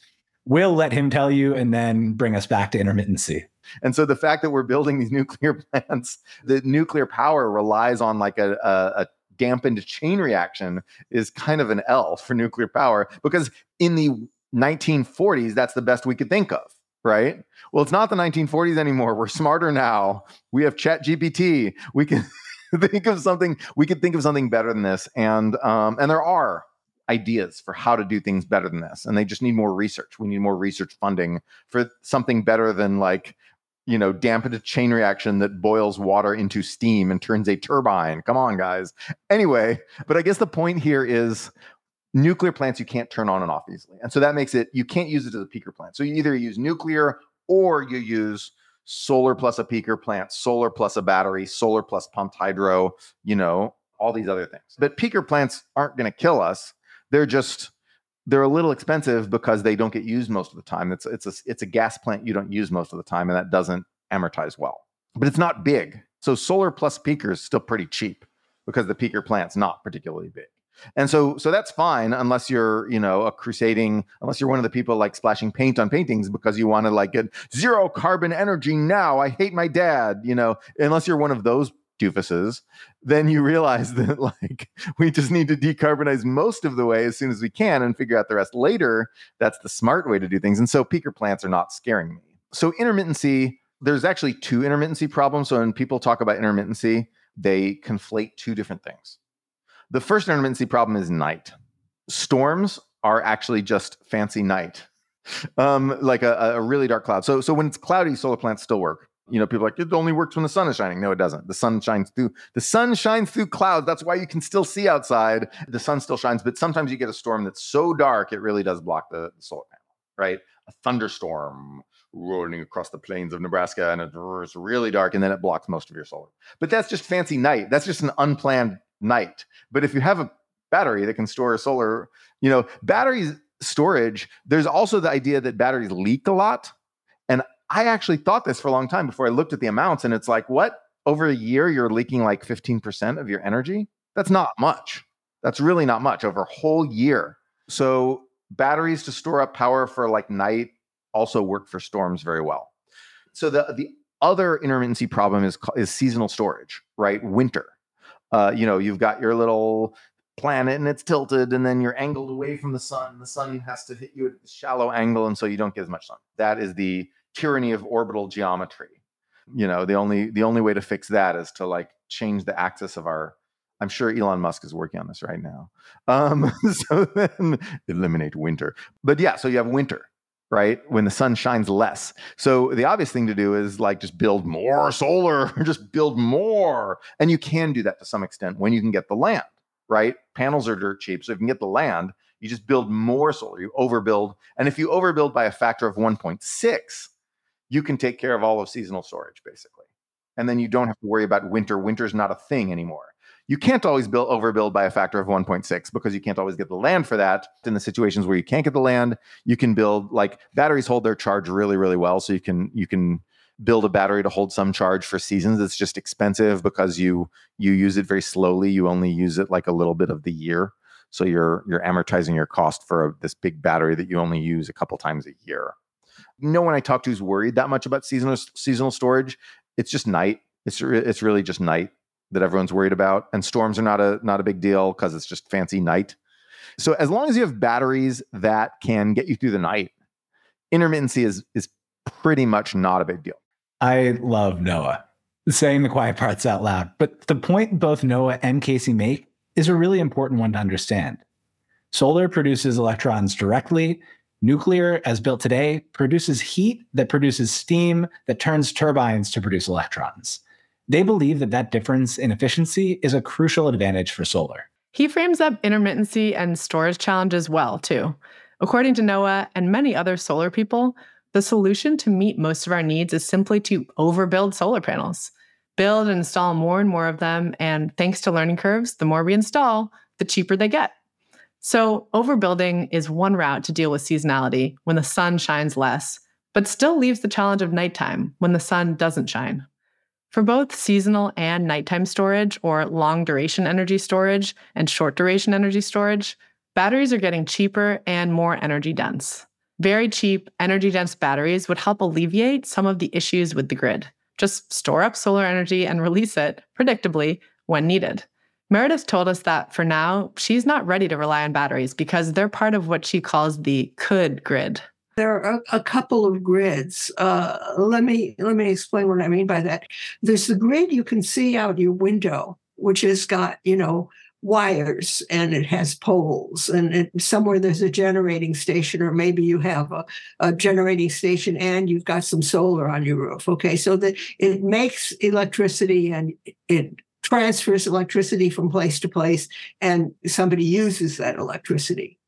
We'll let him tell you and then bring us back to intermittency. And so the fact that we're building these *laughs* nuclear plants, the nuclear power relies on like a, a, a dampened chain reaction is kind of an L for nuclear power because in the 1940s, that's the best we could think of, right? Well, it's not the 1940s anymore. We're smarter now. We have Chat GPT. We can *laughs* think of something. We could think of something better than this, and um, and there are ideas for how to do things better than this, and they just need more research. We need more research funding for something better than like you know, dampen a chain reaction that boils water into steam and turns a turbine. Come on, guys. Anyway, but I guess the point here is nuclear plants you can't turn on and off easily. And so that makes it, you can't use it as a peaker plant. So you either use nuclear or you use solar plus a peaker plant, solar plus a battery, solar plus pumped hydro, you know, all these other things. But peaker plants aren't going to kill us. They're just they're a little expensive because they don't get used most of the time. It's it's a it's a gas plant you don't use most of the time, and that doesn't amortize well. But it's not big. So solar plus peaker is still pretty cheap because the peaker plant's not particularly big. And so so that's fine unless you're, you know, a crusading, unless you're one of the people like splashing paint on paintings because you want to like get zero carbon energy now. I hate my dad, you know, unless you're one of those doofuses, then you realize *laughs* that like we just need to decarbonize most of the way as soon as we can and figure out the rest later. That's the smart way to do things. And so peaker plants are not scaring me. So intermittency, there's actually two intermittency problems. So when people talk about intermittency, they conflate two different things. The first intermittency problem is night. Storms are actually just fancy night. *laughs* Um, like a, a really dark cloud. So, so when it's cloudy, solar plants still work you know, people like it only works when the sun is shining. No, it doesn't. The sun shines through the sun shines through clouds. That's why you can still see outside. The sun still shines, but sometimes you get a storm that's so dark it really does block the, solar panel, right? A thunderstorm rolling across the plains of Nebraska and it's really dark and then it blocks most of your solar. But that's just fancy night. That's just an unplanned night. But if you have a battery that can store solar, you know, batteries storage, there's also the idea that batteries leak a lot. I actually thought this for a long time before I looked at the amounts, and it's like, what? Over a year, you're leaking like 15% of your energy? That's not much. That's really not much over a whole year. So, batteries to store up power for like night also work for storms very well. So, the, the other intermittency problem is, is seasonal storage, right? Winter. Uh, you know, you've got your little planet and it's tilted and then you're angled away from the sun. The sun has to hit you at a shallow angle and so you don't get as much sun. That is the tyranny of orbital geometry. You know, the only the only way to fix that is to like change the axis of our. I'm sure Elon Musk is working on this right now. Um, *laughs* so then eliminate winter. But yeah, so you have winter, right? When the sun shines less. So the obvious thing to do is like just build more solar, *laughs* just build more. And you can do that to some extent when you can get the land, right? Panels are dirt cheap. So if you can get the land, you just build more solar, you overbuild. And if you overbuild by a factor of 1.6, you can take care of all of seasonal storage basically. And then you don't have to worry about winter. Winter's not a thing anymore. You can't always build overbuild by a factor of 1.6 because you can't always get the land for that. In the situations where you can't get the land, you can build like batteries hold their charge really, really well. So you can you can build a battery to hold some charge for seasons. It's just expensive because you you use it very slowly. You only use it like a little bit of the year. So you're you're amortizing your cost for a, this big battery that you only use a couple times a year no one I talk to is worried that much about seasonal seasonal storage. It's just night. It's it's really just night that everyone's worried about, and storms are not a not a big deal because it's just fancy night. So as long as you have batteries that can get you through the night, intermittency is is pretty much not a big deal. I love Noah saying the quiet parts out loud, but the point both Noah and Casey make is a really important one to understand. Solar produces electrons directly Nuclear, as built today, produces heat that produces steam that turns turbines to produce electrons. They believe that that difference in efficiency is a crucial advantage for solar. He frames up intermittency and storage challenges well, too. According to Noah and many other solar people, the solution to meet most of our needs is simply to overbuild solar panels. Build and install more and more of them, and thanks to learning curves, the more we install, the cheaper they get. So, overbuilding is one route to deal with seasonality when the sun shines less, but still leaves the challenge of nighttime when the sun doesn't shine. For both seasonal and nighttime storage, or long duration energy storage and short duration energy storage, batteries are getting cheaper and more energy dense. Very cheap, energy dense batteries would help alleviate some of the issues with the grid. Just store up solar energy and release it, predictably, when needed. Meredith told us that for now, she's not ready to rely on batteries because they're part of what she calls the could grid. There are a, couple of grids. Uh, let me let me explain what I mean by that. There's the grid you can see out your window, which has got you know wires and it has poles and it, somewhere there's a generating station or maybe you have a, a, generating station and you've got some solar on your roof okay so that it makes electricity and it transfers electricity from place to place and somebody uses that electricity.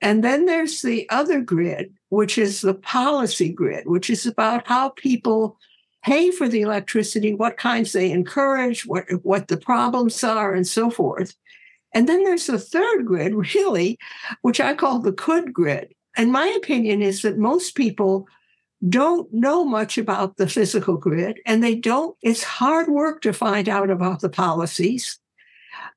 And then there's the other grid, which is the policy grid, which is about how people pay for the electricity, what kinds they encourage, what, what the problems are, and so forth. And then there's the third grid, *laughs* really, which I call the could grid. And my opinion is that most people don't know much about the physical grid and they don't, it's hard work to find out about the policies.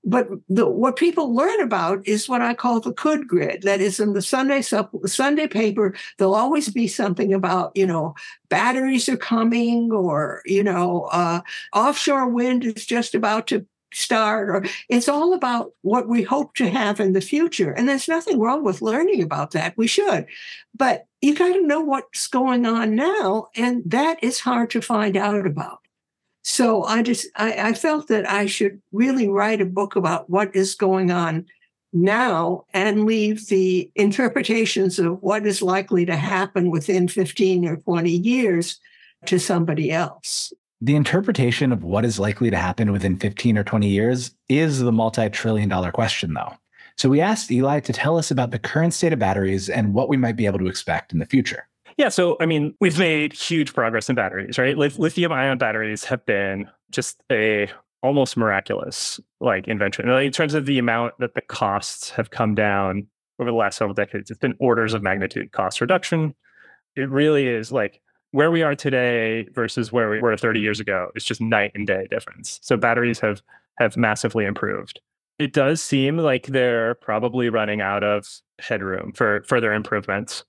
But the, what people learn about is what I call the could grid. That is in the Sunday Sunday paper. There'll always be something about you know batteries are coming, or you know uh, offshore wind is just about to start or it's all about what we hope to have in the future and there's nothing wrong with learning about that we should. But you got to know what's going on now and that is hard to find out about. So i just I, I felt that i should really write a book about what is going on now and leave the interpretations of what is likely to happen within 15 or 20 years to somebody else the interpretation of what is likely to happen within 15 or 20 years is the multi trillion dollar question, though. So we asked Eli to tell us about the current state of batteries and what we might be able to expect in the future. Yeah, so I mean, we've made huge progress in batteries, right? Lithium ion batteries have been just a almost miraculous like invention. In terms of the amount that the costs have come down over the last several decades, it's been orders of magnitude cost reduction. It really is like where we are today versus where we were 30 years ago is just night and day difference. So batteries have have massively improved. It does seem like they're probably running out of headroom for further improvements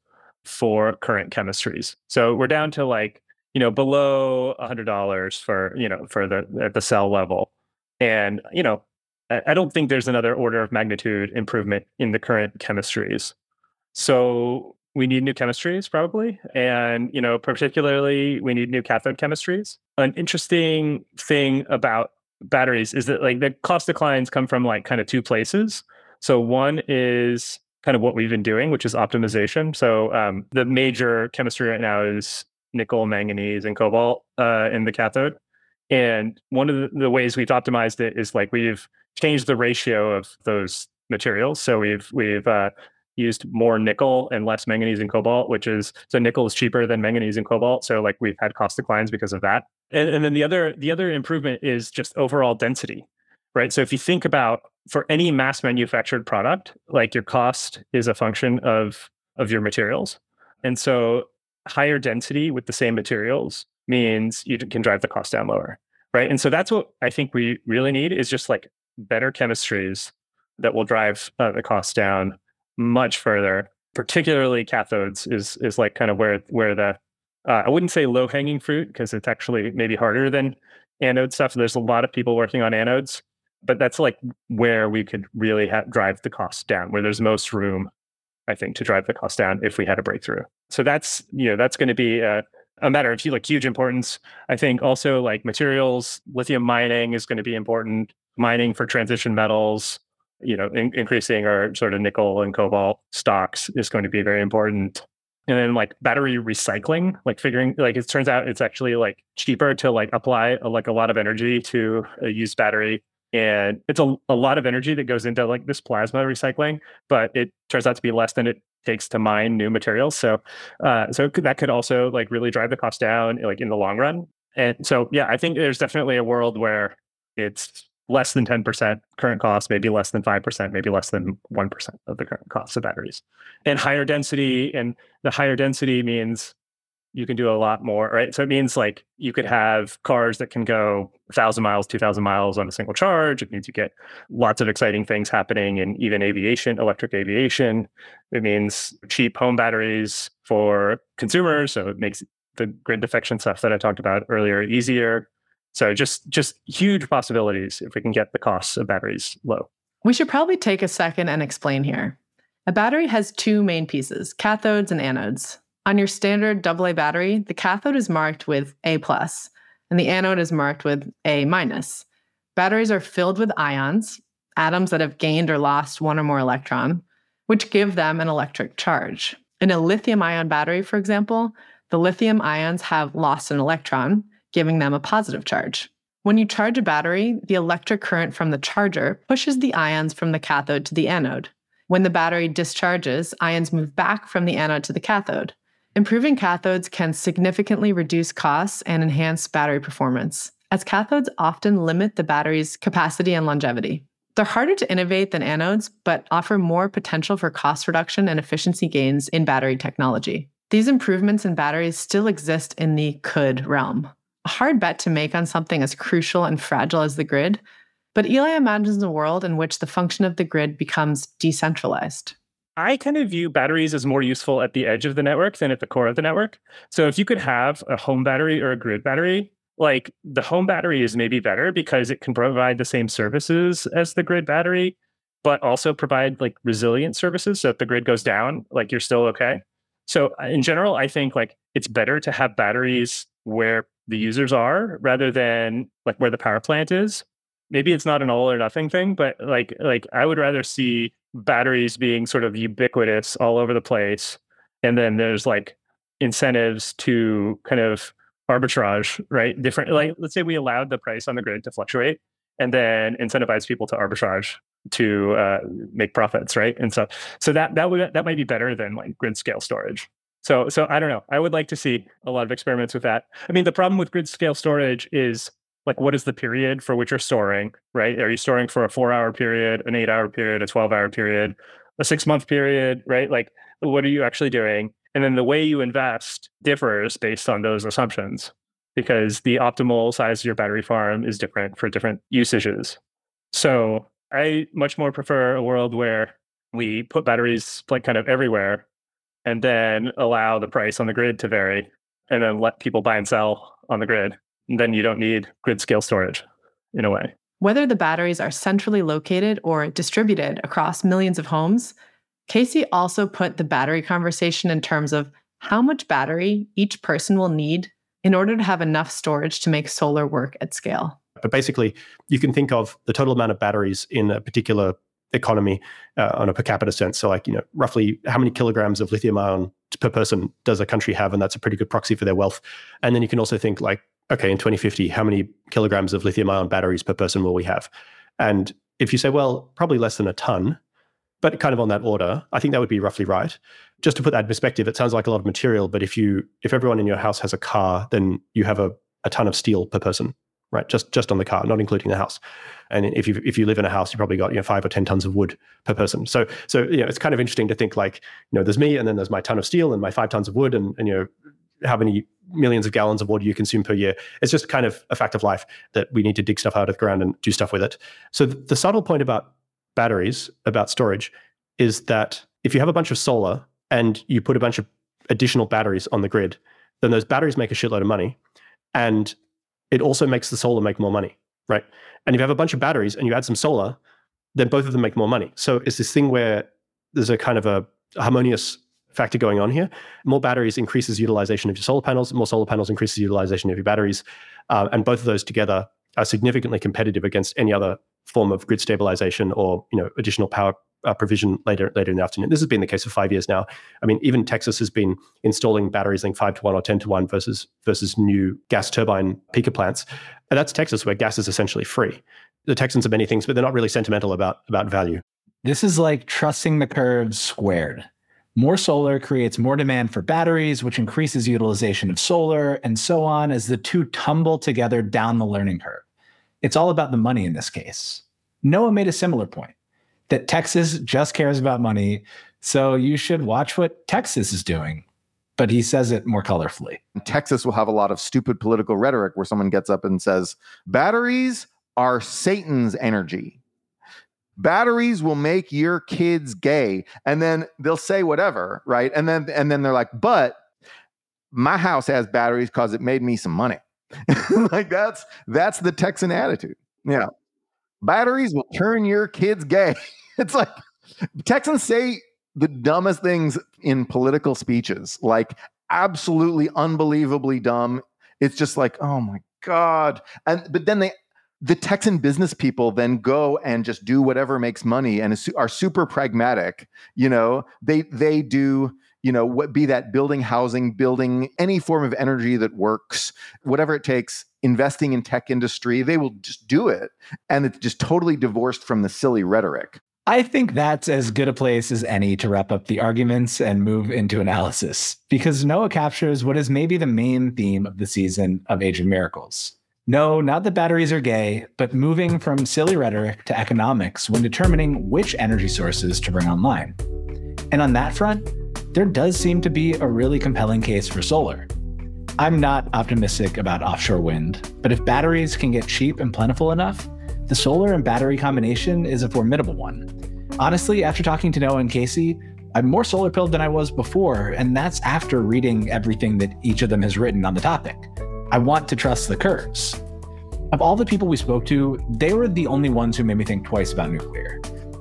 for current chemistries. So we're down to like, you know, below $100 for, you know, for the at the cell level. And, you know, I don't think there's another order of magnitude improvement in the current chemistries. So we need new chemistries probably and you know particularly we need new cathode chemistries. An interesting thing about batteries is that like the cost declines come from like kind of two places. So one is kind of what we've been doing which is optimization. So um, the major chemistry right now is nickel manganese and cobalt uh, in the cathode. And one of the, ways we've optimized it is like we've changed the ratio of those materials. So we've we've uh, used more nickel and less manganese and cobalt, which is so nickel is cheaper than manganese and cobalt. So like we've had cost declines because of that. And, and then the other the other improvement is just overall density, right? So if you think about for any mass manufactured product, like your cost is a function of of your materials. And so higher density with the same materials means you can drive the cost down lower, right? And so that's what I think we really need is just like better chemistries that will drive uh, the cost down much further. Particularly cathodes is is like kind of where where the uh, I wouldn't say low hanging fruit because it's actually maybe harder than anode stuff. There's a lot of people working on anodes, but that's like where we could really ha- drive the cost down, where there's most room, I think, to drive the cost down if we had a breakthrough. So that's you know that's going to be a, a matter of like huge importance. I think also like materials, lithium mining is going to be important. Mining for transition metals, you know, in- increasing our sort of nickel and cobalt stocks is going to be very important. And then like battery recycling, like figuring like it turns out it's actually like cheaper to like apply a, like a lot of energy to a used battery. And it's a, a lot of energy that goes into like this plasma recycling but it turns out to be less than it takes to mine new materials. So uh, so that could also like really drive the cost down like in the long run. And so yeah i think there's definitely a world where it's less than 10% current cost, maybe less than 5%, maybe less than 1% of the current cost of batteries. And higher density, and the higher density means you can do a lot more, right? So it means like you could have cars that can go 1,000 miles, 2,000 miles on a single charge. It means you get lots of exciting things happening in even aviation, electric aviation. It means cheap home batteries for consumers. So it makes the grid defection stuff that I talked about earlier easier. So just just huge possibilities if we can get the costs of batteries low. We should probably take a second and explain here. A battery has two main pieces, cathodes and anodes. On your standard AA battery, the cathode is marked with A plus, and the anode is marked with A minus. Batteries are filled with ions, atoms that have gained or lost one or more electron, which give them an electric charge. In a lithium ion battery, for example, the lithium ions have lost an electron, giving them a positive charge. When you charge a battery, the electric current from the charger pushes the ions from the cathode to the anode. When the battery discharges, ions move back from the anode to the cathode. Improving cathodes can significantly reduce costs and enhance battery performance, as cathodes often limit the battery's capacity and longevity. They're harder to innovate than anodes, but offer more potential for cost reduction and efficiency gains in battery technology. These improvements in batteries still exist in the could realm, hard bet to make on something as crucial and fragile as the grid, but Eli imagines a world in which the function of the grid becomes decentralized. I kind of view batteries as more useful at the edge of the network than at the core of the network. So if you could have a home battery or a grid battery, like the home battery is maybe better because it can provide the same services as the grid battery, but also provide like resilient services. So if the grid goes down, like you're still okay. So uh, in general, I think like it's better to have batteries where the users are rather than like where the power plant is. Maybe it's not an all or nothing thing, but like like I would rather see batteries being sort of ubiquitous all over the place. And then there's like incentives to kind of arbitrage, right? Different like let's say we allowed the price on the grid to fluctuate and then incentivize people to arbitrage to uh, make profits, right? And so so that that would that might be better than like grid scale storage. So, so I don't know. I would like to see a lot of experiments with that. I mean, the problem with grid scale storage is like, what is the period for which you're storing, right? Are you storing for a four hour period, an eight hour period, a 12 hour period, a six month period, right? Like, what are you actually doing? And then the way you invest differs based on those assumptions because the optimal size of your battery farm is different for different usages. So I much more prefer a world where we put batteries like kind of everywhere and then allow the price on the grid to vary and then let people buy and sell on the grid. And then you don't need grid scale storage in a way. Whether the batteries are centrally located or distributed across millions of homes, Casey also put the battery conversation in terms of how much battery each person will need in order to have enough storage to make solar work at scale. But basically, you can think of the total amount of batteries in a particular economy uh, on a per capita sense. So, like, you know, roughly how many kilograms of lithium ion per person does a country have? And that's a pretty good proxy for their wealth. And then you can also think, like, okay, in 2050, how many kilograms of lithium ion batteries per person will we have? And if you say, well, probably less than a ton, but kind of on that order, I think that would be roughly right. Just to put that in perspective, it sounds like a lot of material, but if you if everyone in your house has a car, then you have a, a ton of steel per person right? Just just on the car, not including the house. And if you if you live in a house, you probably got you know five or ten tons of wood per person. So so you know it's kind of interesting to think like you know there's me and then there's my ton of steel and my five tons of wood and and you know how many millions of gallons of water you consume per year. It's just kind of a fact of life that we need to dig stuff out of the ground and do stuff with it. So the subtle point about batteries, about storage, is that if you have a bunch of solar and you put a bunch of additional batteries on the grid, then those batteries make a shitload of money. And it also makes the solar make more money, right? And if you have a bunch of batteries and you add some solar, then both of them make more money. So it's this thing where there's a kind of a harmonious factor going on here. More batteries increases utilization of your solar panels. More solar panels increases utilization of your batteries, uh, and both of those together are significantly competitive against any other form of grid stabilization or you know additional power uh, provision later later in the afternoon. This has been the case for five years now. I mean, even Texas has been installing batteries like five to one or ten to one versus versus new gas turbine peaker plants. And that's Texas, where gas is essentially free. The Texans are many things, but they're not really sentimental about about value. This is like trusting the curves squared. More solar creates more demand for batteries, which increases utilization of solar, and so on as the two tumble together down the learning curve. It's all about the money in this case. Noah made a similar point that Texas just cares about money. So you should watch what Texas is doing. But he says it more colorfully. Texas will have a lot of stupid political rhetoric where someone gets up and says, batteries are Satan's energy. Batteries will make your kids gay. And then they'll say whatever, right? And then and then they're like, but my house has batteries because it made me some money. *laughs* like that's that's the Texan attitude. Yeah. Batteries will turn your kids gay. *laughs* it's like Texans say the dumbest things in political speeches, like absolutely unbelievably dumb. It's just like, oh my God. And but then they the Texan business people then go and just do whatever makes money and are super pragmatic. You know, they they do you know what be that building housing building any form of energy that works whatever it takes investing in tech industry they will just do it and it's just totally divorced from the silly rhetoric I think that's as good a place as any to wrap up the arguments and move into analysis, because Noah captures what is maybe the main theme of the season of Age of Miracles. No, not that batteries are gay, but moving from silly rhetoric to economics when determining which energy sources to bring online. And on that front, there does seem to be a really compelling case for solar. I'm not optimistic about offshore wind, but if batteries can get cheap and plentiful enough, the solar and battery combination is a formidable one. Honestly, after talking to Noah and Casey, I'm more solar pilled than I was before, and that's after reading everything that each of them has written on the topic. I want to trust the curves. Of all the people we spoke to, they were the only ones who made me think twice about nuclear.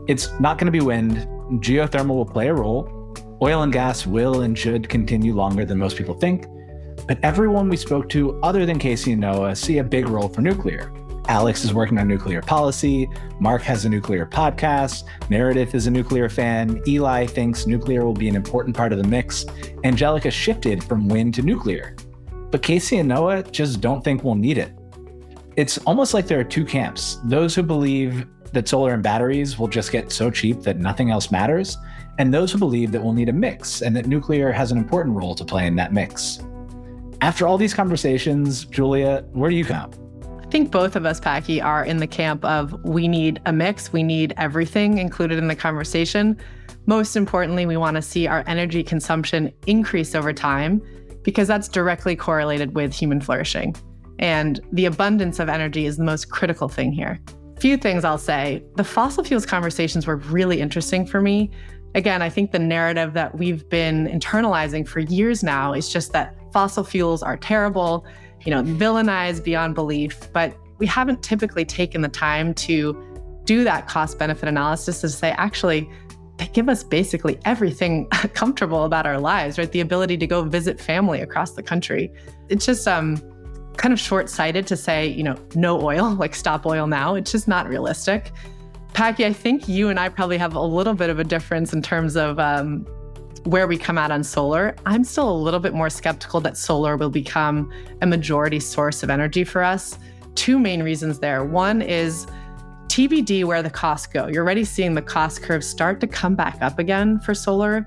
It's not going to be wind, geothermal will play a role, Oil and gas will and should continue longer than most people think, but everyone we spoke to, other than Casey and Noah, see a big role for nuclear. Alex is working on nuclear policy. Mark has a nuclear podcast. Meredith is a nuclear fan. Eli thinks nuclear will be an important part of the mix. Angelica shifted from wind to nuclear. But Casey and Noah just don't think we'll need it. It's almost like there are two camps those who believe that solar and batteries will just get so cheap that nothing else matters, and those who believe that we'll need a mix and that nuclear has an important role to play in that mix. After all these conversations, Julia, where do you come? I think both of us, Packy, are in the camp of we need a mix, we need everything included in the conversation. Most importantly, we want to see our energy consumption increase over time because that's directly correlated with human flourishing. And the abundance of energy is the most critical thing here. Few things I'll say. The fossil fuels conversations were really interesting for me again, I think the narrative that we've been internalizing for years now is just that fossil fuels are terrible, you know, villainized beyond belief. But we haven't typically taken the time to do that cost benefit analysis to say, actually, they give us basically everything *laughs* comfortable about our lives, right? The ability to go visit family across the country. It's just um, kind of short sighted to say, you know, no oil, *laughs* like stop oil now. It's just not realistic. Packy, I think you and I probably have a little bit of a difference in terms of um, where we come out on solar. I'm still a little bit more skeptical that solar will become a majority source of energy for us. Two main reasons there. One is TBD where the costs go. You're already seeing the cost curve start to come back up again for solar.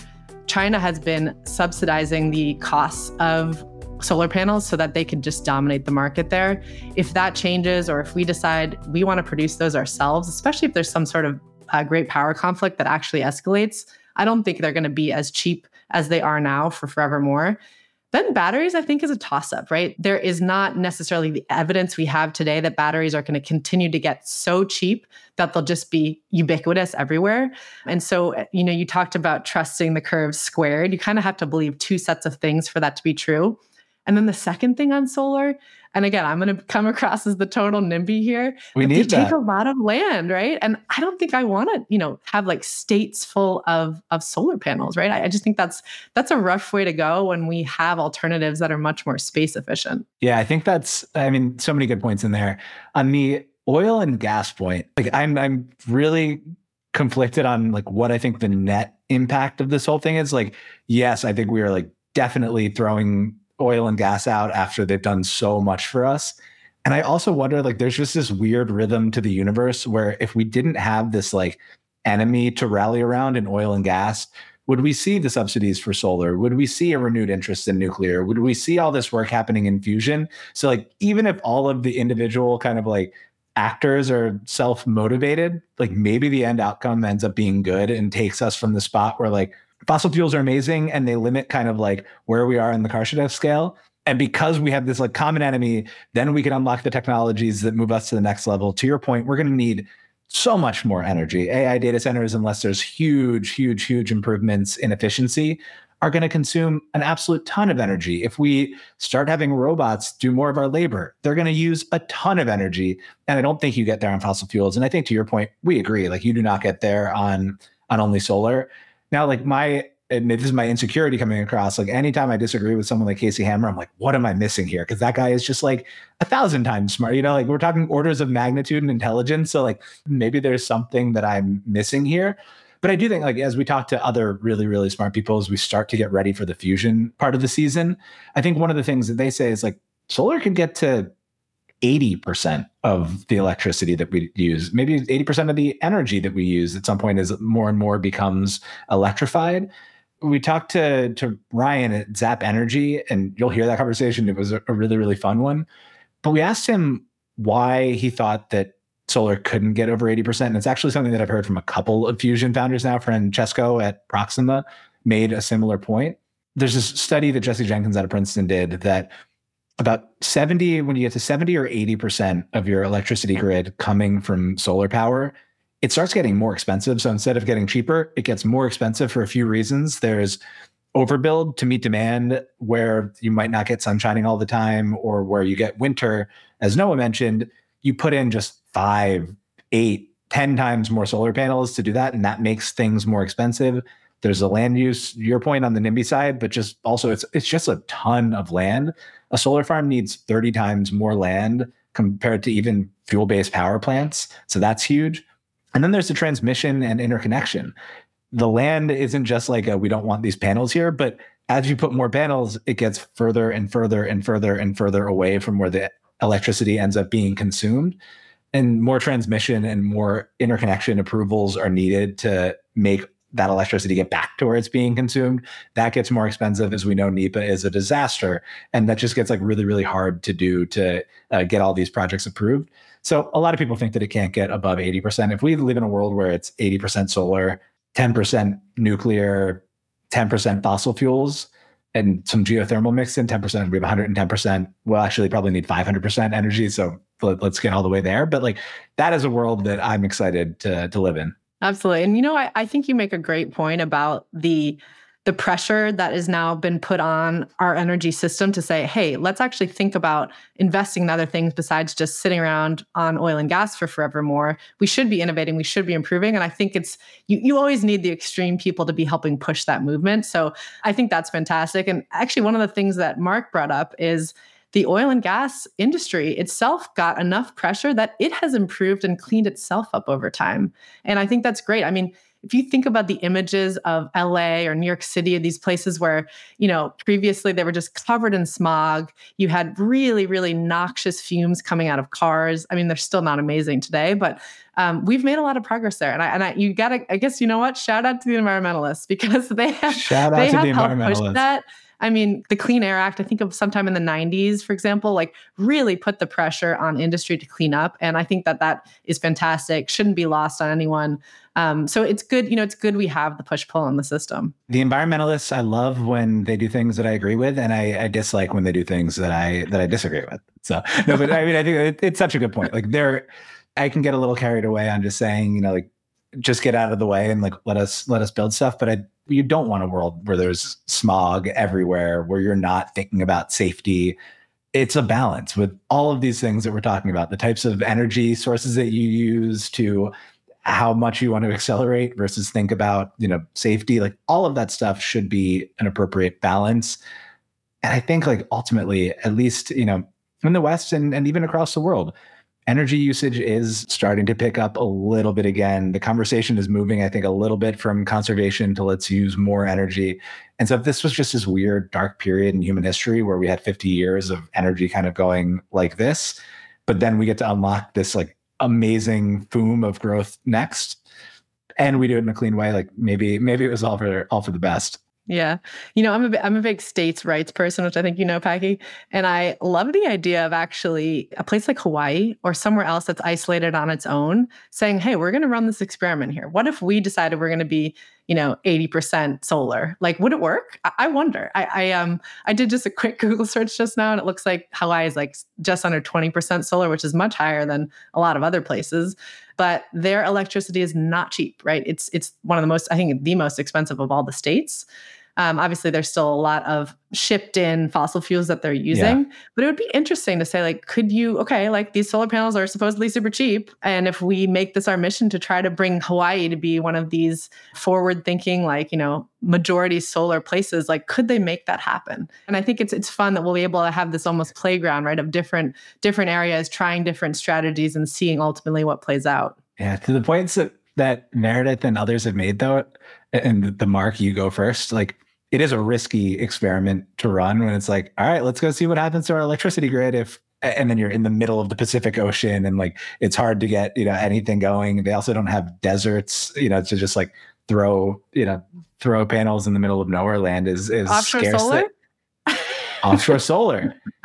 China has been subsidizing the costs of solar panels so that they could just dominate the market there. If that changes, or if we decide we want to produce those ourselves, especially if there's some sort of uh, great power conflict that actually escalates, I don't think they're going to be as cheap as they are now for forevermore. Then batteries, I think, is a toss up, right? There is not necessarily the evidence we have today that batteries are going to continue to get so cheap that they'll just be ubiquitous everywhere. And so, you know, you talked about trusting the curves squared. You kind of have to believe two sets of things for that to be true. And then the second thing on solar, and again, I'm going to come across as the total NIMBY here. We need they that. take a lot of land, right? And I don't think I want to, you know, have like states full of of solar panels, right? I, I just think that's that's a rough way to go when we have alternatives that are much more space efficient. Yeah, I think that's. I mean, so many good points in there. On the oil and gas point, like I'm I'm really conflicted on like what I think the net impact of this whole thing is. Like, yes, I think we are like definitely throwing oil and gas out after they've done so much for us. And I also wonder like there's just this weird rhythm to the universe where if we didn't have this like enemy to rally around in oil and gas, would we see the subsidies for solar? Would we see a renewed interest in nuclear? Would we see all this work happening in fusion? So like even if all of the individual kind of like actors are self-motivated, like maybe the end outcome ends up being good and takes us from the spot where like fossil fuels are amazing and they limit kind of like where we are in the Kardashev scale. And because we have this like common enemy, then we can unlock the technologies that move us to the next level. To your point, we're going to need so much more energy. AI data centers, unless there's huge, huge, huge improvements in efficiency, are going to consume an absolute ton of energy. If we start having robots do more of our labor, they're going to use a ton of energy. And I don't think you get there on fossil fuels. And I think to your point, we agree. Like you do not get there on on only solar. Now, like my and this is my insecurity coming across. Like anytime I disagree with someone like Casey Handmer, I'm like, what am I missing here? Because that guy is just like a thousand times smart. You know, like we're talking orders of magnitude and intelligence. So like maybe there's something that I'm missing here. But I do think, like, as we talk to other really, really smart people, as we start to get ready for the fusion part of the season, I think one of the things that they say is like solar can get to 80% of the electricity that we use, maybe 80% of the energy that we use at some point is more and more becomes electrified. We talked to, to Ryan at Zap Energy, and you'll hear that conversation. It was a, really, really fun one. But we asked him why he thought that solar couldn't get over 80%. And it's actually something that I've heard from a couple of fusion founders now. Francesco at Proxima made a similar point. There's this study that Jesse Jenkins out of Princeton did that about 70, when you get to 70 or 80% of your electricity grid coming from solar power, it starts getting more expensive. So instead of getting cheaper, it gets more expensive for a few reasons. There's overbuild to meet demand where you might not get sun shining all the time or where you get winter. As Noah mentioned, you put in just five, eight, ten times more solar panels to do that. And that makes things more expensive. There's a land use, your point on the NIMBY side, but just also it's it's just a ton of land. A solar farm needs 30 times more land compared to even fuel-based power plants. So that's huge. And then there's the transmission and interconnection. The land isn't just like a, we don't want these panels here, but as you put more panels, it gets further and further and further and further away from where the electricity ends up being consumed. And more transmission and more interconnection approvals are needed to make that electricity get back to where it's being consumed. That gets more expensive. As we know, NEPA is a disaster. And that just gets like really, really hard to do to uh, get all these projects approved. So a lot of people think that it can't get above 80%. If we live in a world where it's 80% solar, 10% nuclear, 10% fossil fuels, and some geothermal mixed in 10%. We have 110%. We'll actually probably need 500% energy. So let, us get all the way there. But like that is a world that I'm excited to, to live in. Absolutely. And you know, I, I think you make a great point about the the pressure that has now been put on our energy system to say, hey, let's actually think about investing in other things besides just sitting around on oil and gas for forevermore. We should be innovating, we should be improving. And I think it's you you always need the extreme people to be helping push that movement. So I think that's fantastic. And actually one of the things that Mark brought up is the oil and gas industry itself got enough pressure that it has improved and cleaned itself up over time. And I think that's great. I mean, if you think about the images of LA or New York City or these places where, you know, previously they were just covered in smog, you had really, really noxious fumes coming out of cars. I mean, they're still not amazing today, but um, we've made a lot of progress there. And I, and I, you gotta, I guess, you know what? Shout out to the environmentalists *laughs* because they have, Shout out they to have the helped push that. I mean, the Clean Air Act, I think of sometime in the 90s, for example, like really put the pressure on industry to clean up. And I think that that is fantastic, shouldn't be lost on anyone. Um, so it's good, you know, it's good we have the push pull in the system. The environmentalists, I love when they do things that I agree with, and I, I dislike when they do things that I that I disagree with. So no, but I mean, I think it, it's such a good point. Like there, I can get a little carried away on just saying, you know, like just get out of the way and like let us let us build stuff. But I you don't want a world where there's smog everywhere, where you're not thinking about safety. It's a balance with all of these things that we're talking about, the types of energy sources that you use to how much you want to accelerate versus think about, you know, safety. Like all of that stuff should be an appropriate balance. And I think like ultimately, at least, you know, in the West and, and even across the world, energy usage is starting to pick up a little bit again. The conversation is moving, I think, a little bit from conservation to let's use more energy. And so, if this was just this weird dark period in human history where we had 50 years of energy kind of going like this, but then we get to unlock this like amazing boom of growth next, and we do it in a clean way, like maybe maybe it was all for all for the best. Yeah. You know, I'm a, I'm a big states' rights person, which I think you know, Packy. And I love the idea of actually a place like Hawaii or somewhere else that's isolated on its own saying, hey, we're going to run this experiment here. What if we decided we're going to be, you know, 80% solar? Like, would it work? I, I wonder. I, I, um I did just a quick *laughs* Google search just now and it looks like Hawaii is like just under 20% solar, which is much higher than a lot of other places but their electricity is not cheap, right? It's it's one of the most, I think, the most expensive of all the states. Um, obviously, there's still a lot of shipped in fossil fuels that they're using, yeah. but it would be interesting to say, like, could you, okay, like these solar panels are supposedly super cheap. And if we make this our mission to try to bring Hawaii to be one of these forward thinking, like, you know, majority solar places, like, could they make that happen? And I think it's it's fun that we'll be able to have this almost playground, right, of different different areas trying different strategies and seeing ultimately what plays out. Yeah, to the points that that Meredith and others have made though, and the mark you go first, like it is a risky experiment to run when it's like, all right, let's go see what happens to our electricity grid if and then you're in the middle of the Pacific Ocean and like it's hard to get, you know, anything going. They also don't have deserts, you know, to just like throw, you know, throw panels in the middle of nowhere land is is offshore scarce. solar. offshore solar. *laughs*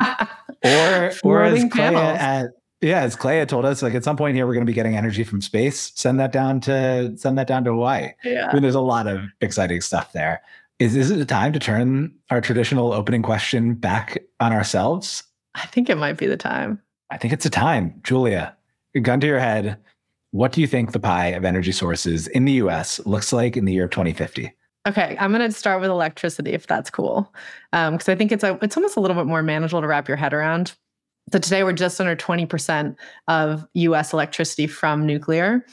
or or as Clea, at, yeah, as Clea told us, like at some point here, we're going to be getting energy from space. Send that down to send that down to Hawaii. Yeah. I mean, there's a lot of exciting stuff there. Is is it a time to turn our traditional opening question back on ourselves? I think it might be the time. I think it's a time. Julia, gun to your head. What do you think the pie of energy sources in the US looks like in the year of 2050? Okay, I'm going to start with electricity, if that's cool, because um, I think it's a, it's almost a little bit more manageable to wrap your head around. So today we're just under 20% of US electricity from nuclear.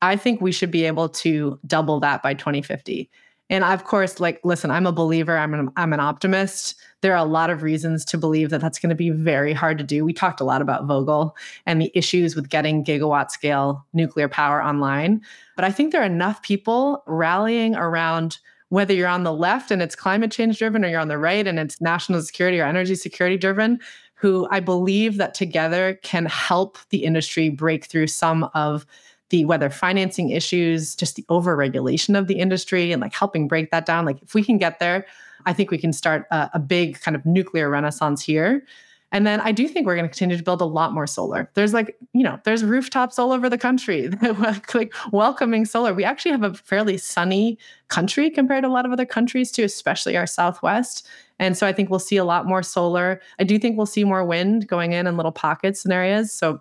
I think we should be able to double that by 2050. And of course, like, listen, I'm a believer. I'm an, I'm an optimist. There are a lot of reasons to believe that that's going to be very hard to do. We talked a lot about Vogtle and the issues with getting gigawatt scale nuclear power online. But I think there are enough people rallying around whether you're on the left and it's climate change driven or you're on the right and it's national security or energy security driven who I believe that together can help the industry break through some of the whether financing issues, just the overregulation of the industry and like helping break that down. Like if we can get there, I think we can start a, a big kind of nuclear renaissance here. And then I do think we're going to continue to build a lot more solar. There's like, you know, there's rooftops all over the country, *laughs* like welcoming solar. We actually have a fairly sunny country compared to a lot of other countries too, especially our Southwest. And so I think we'll see a lot more solar. I do think we'll see more wind going in in little pockets and areas. So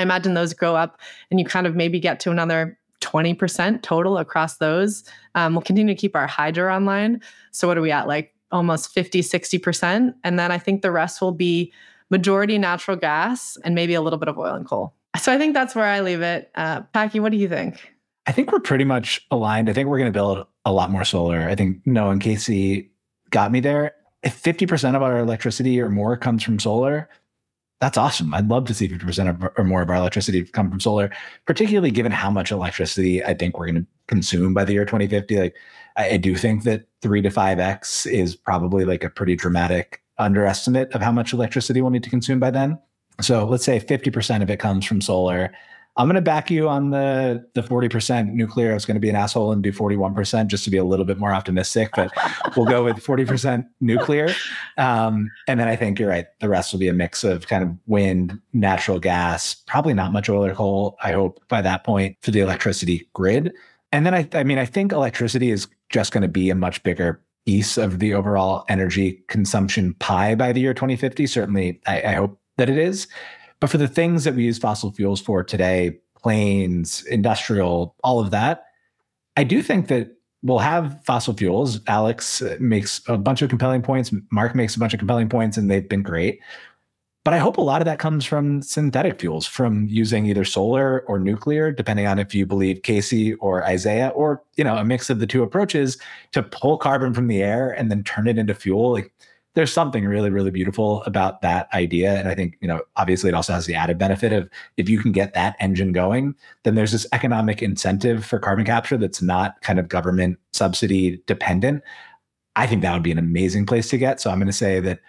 I imagine those grow up and you kind of maybe get to another 20% total across those. Um, we'll continue to keep our hydro online. So, what are we at? Like almost 50, 60%. And then I think the rest will be majority natural gas and maybe a little bit of oil and coal. So, I think that's where I leave it. Uh, Packy, what do you think? I think we're pretty much aligned. I think we're going to build a lot more solar. I think Noah and Casey got me there. If 50% of our electricity or more comes from solar, that's awesome. I'd love to see 50% or more of our electricity come from solar, particularly given how much electricity I think we're going to consume by the year 2050. Like, I, I do think that three to five X is probably like a pretty dramatic underestimate of how much electricity we'll need to consume by then. So let's say 50% of it comes from solar. I'm going to back you on the the 40% nuclear. I was going to be an asshole and do 41% just to be a little bit more optimistic, but we'll go with 40% nuclear. Um, and then I think you're right. The rest will be a mix of kind of wind, natural gas, probably not much oil or coal. I hope by that point for the electricity grid. And then I, I mean, I think electricity is just going to be a much bigger piece of the overall energy consumption pie by the year 2050. Certainly, I, I hope that it is. But for the things that we use fossil fuels for today, planes, industrial, all of that, I do think that we'll have fossil fuels. Alex makes a bunch of compelling points. Mark makes a bunch of compelling points, and they've been great. But I hope a lot of that comes from synthetic fuels, from using either solar or nuclear, depending on if you believe Casey or Isaiah, or you know, a mix of the two approaches to pull carbon from the air and then turn it into fuel. Like there's something really, really beautiful about that idea. And I think, you know, obviously it also has the added benefit of if you can get that engine going, then there's this economic incentive for carbon capture that's not kind of government subsidy dependent. I think that would be an amazing place to get. So I'm going to say that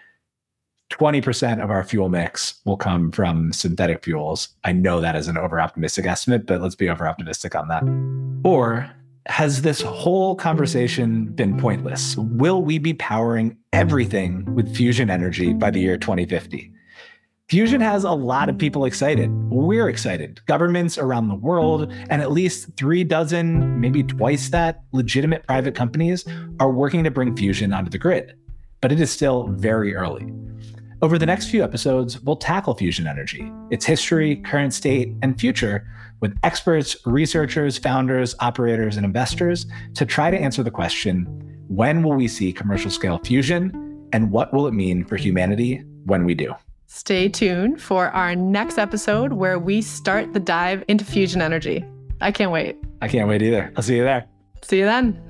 20% of our fuel mix will come from synthetic fuels. I know that is an over optimistic estimate, but let's be over optimistic on that. Or has this whole conversation been pointless? Will we be powering everything with fusion energy by the year 2050? Fusion has a lot of people excited. We're excited. Governments around the world, and at least three dozen, maybe twice that, legitimate private companies are working to bring fusion onto the grid. But it is still very early. Over the next few episodes, we'll tackle fusion energy, its history, current state, and future with experts, researchers, founders, operators, and investors to try to answer the question when will we see commercial scale fusion, and what will it mean for humanity when we do? Stay tuned for our next episode where we start the dive into fusion energy. I can't wait. I can't wait either. I'll see you there. See you then.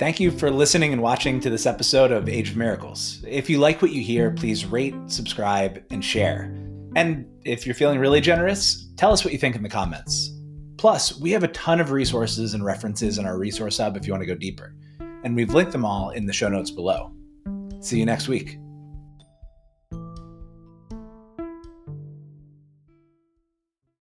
Thank you for listening and watching to this episode of Age of Miracles. If you like what you hear, please rate, subscribe, and share. And if you're feeling really generous, tell us what you think in the comments. Plus, we have a ton of resources and references in our resource hub if you want to go deeper. And we've linked them all in the show notes below. See you next week.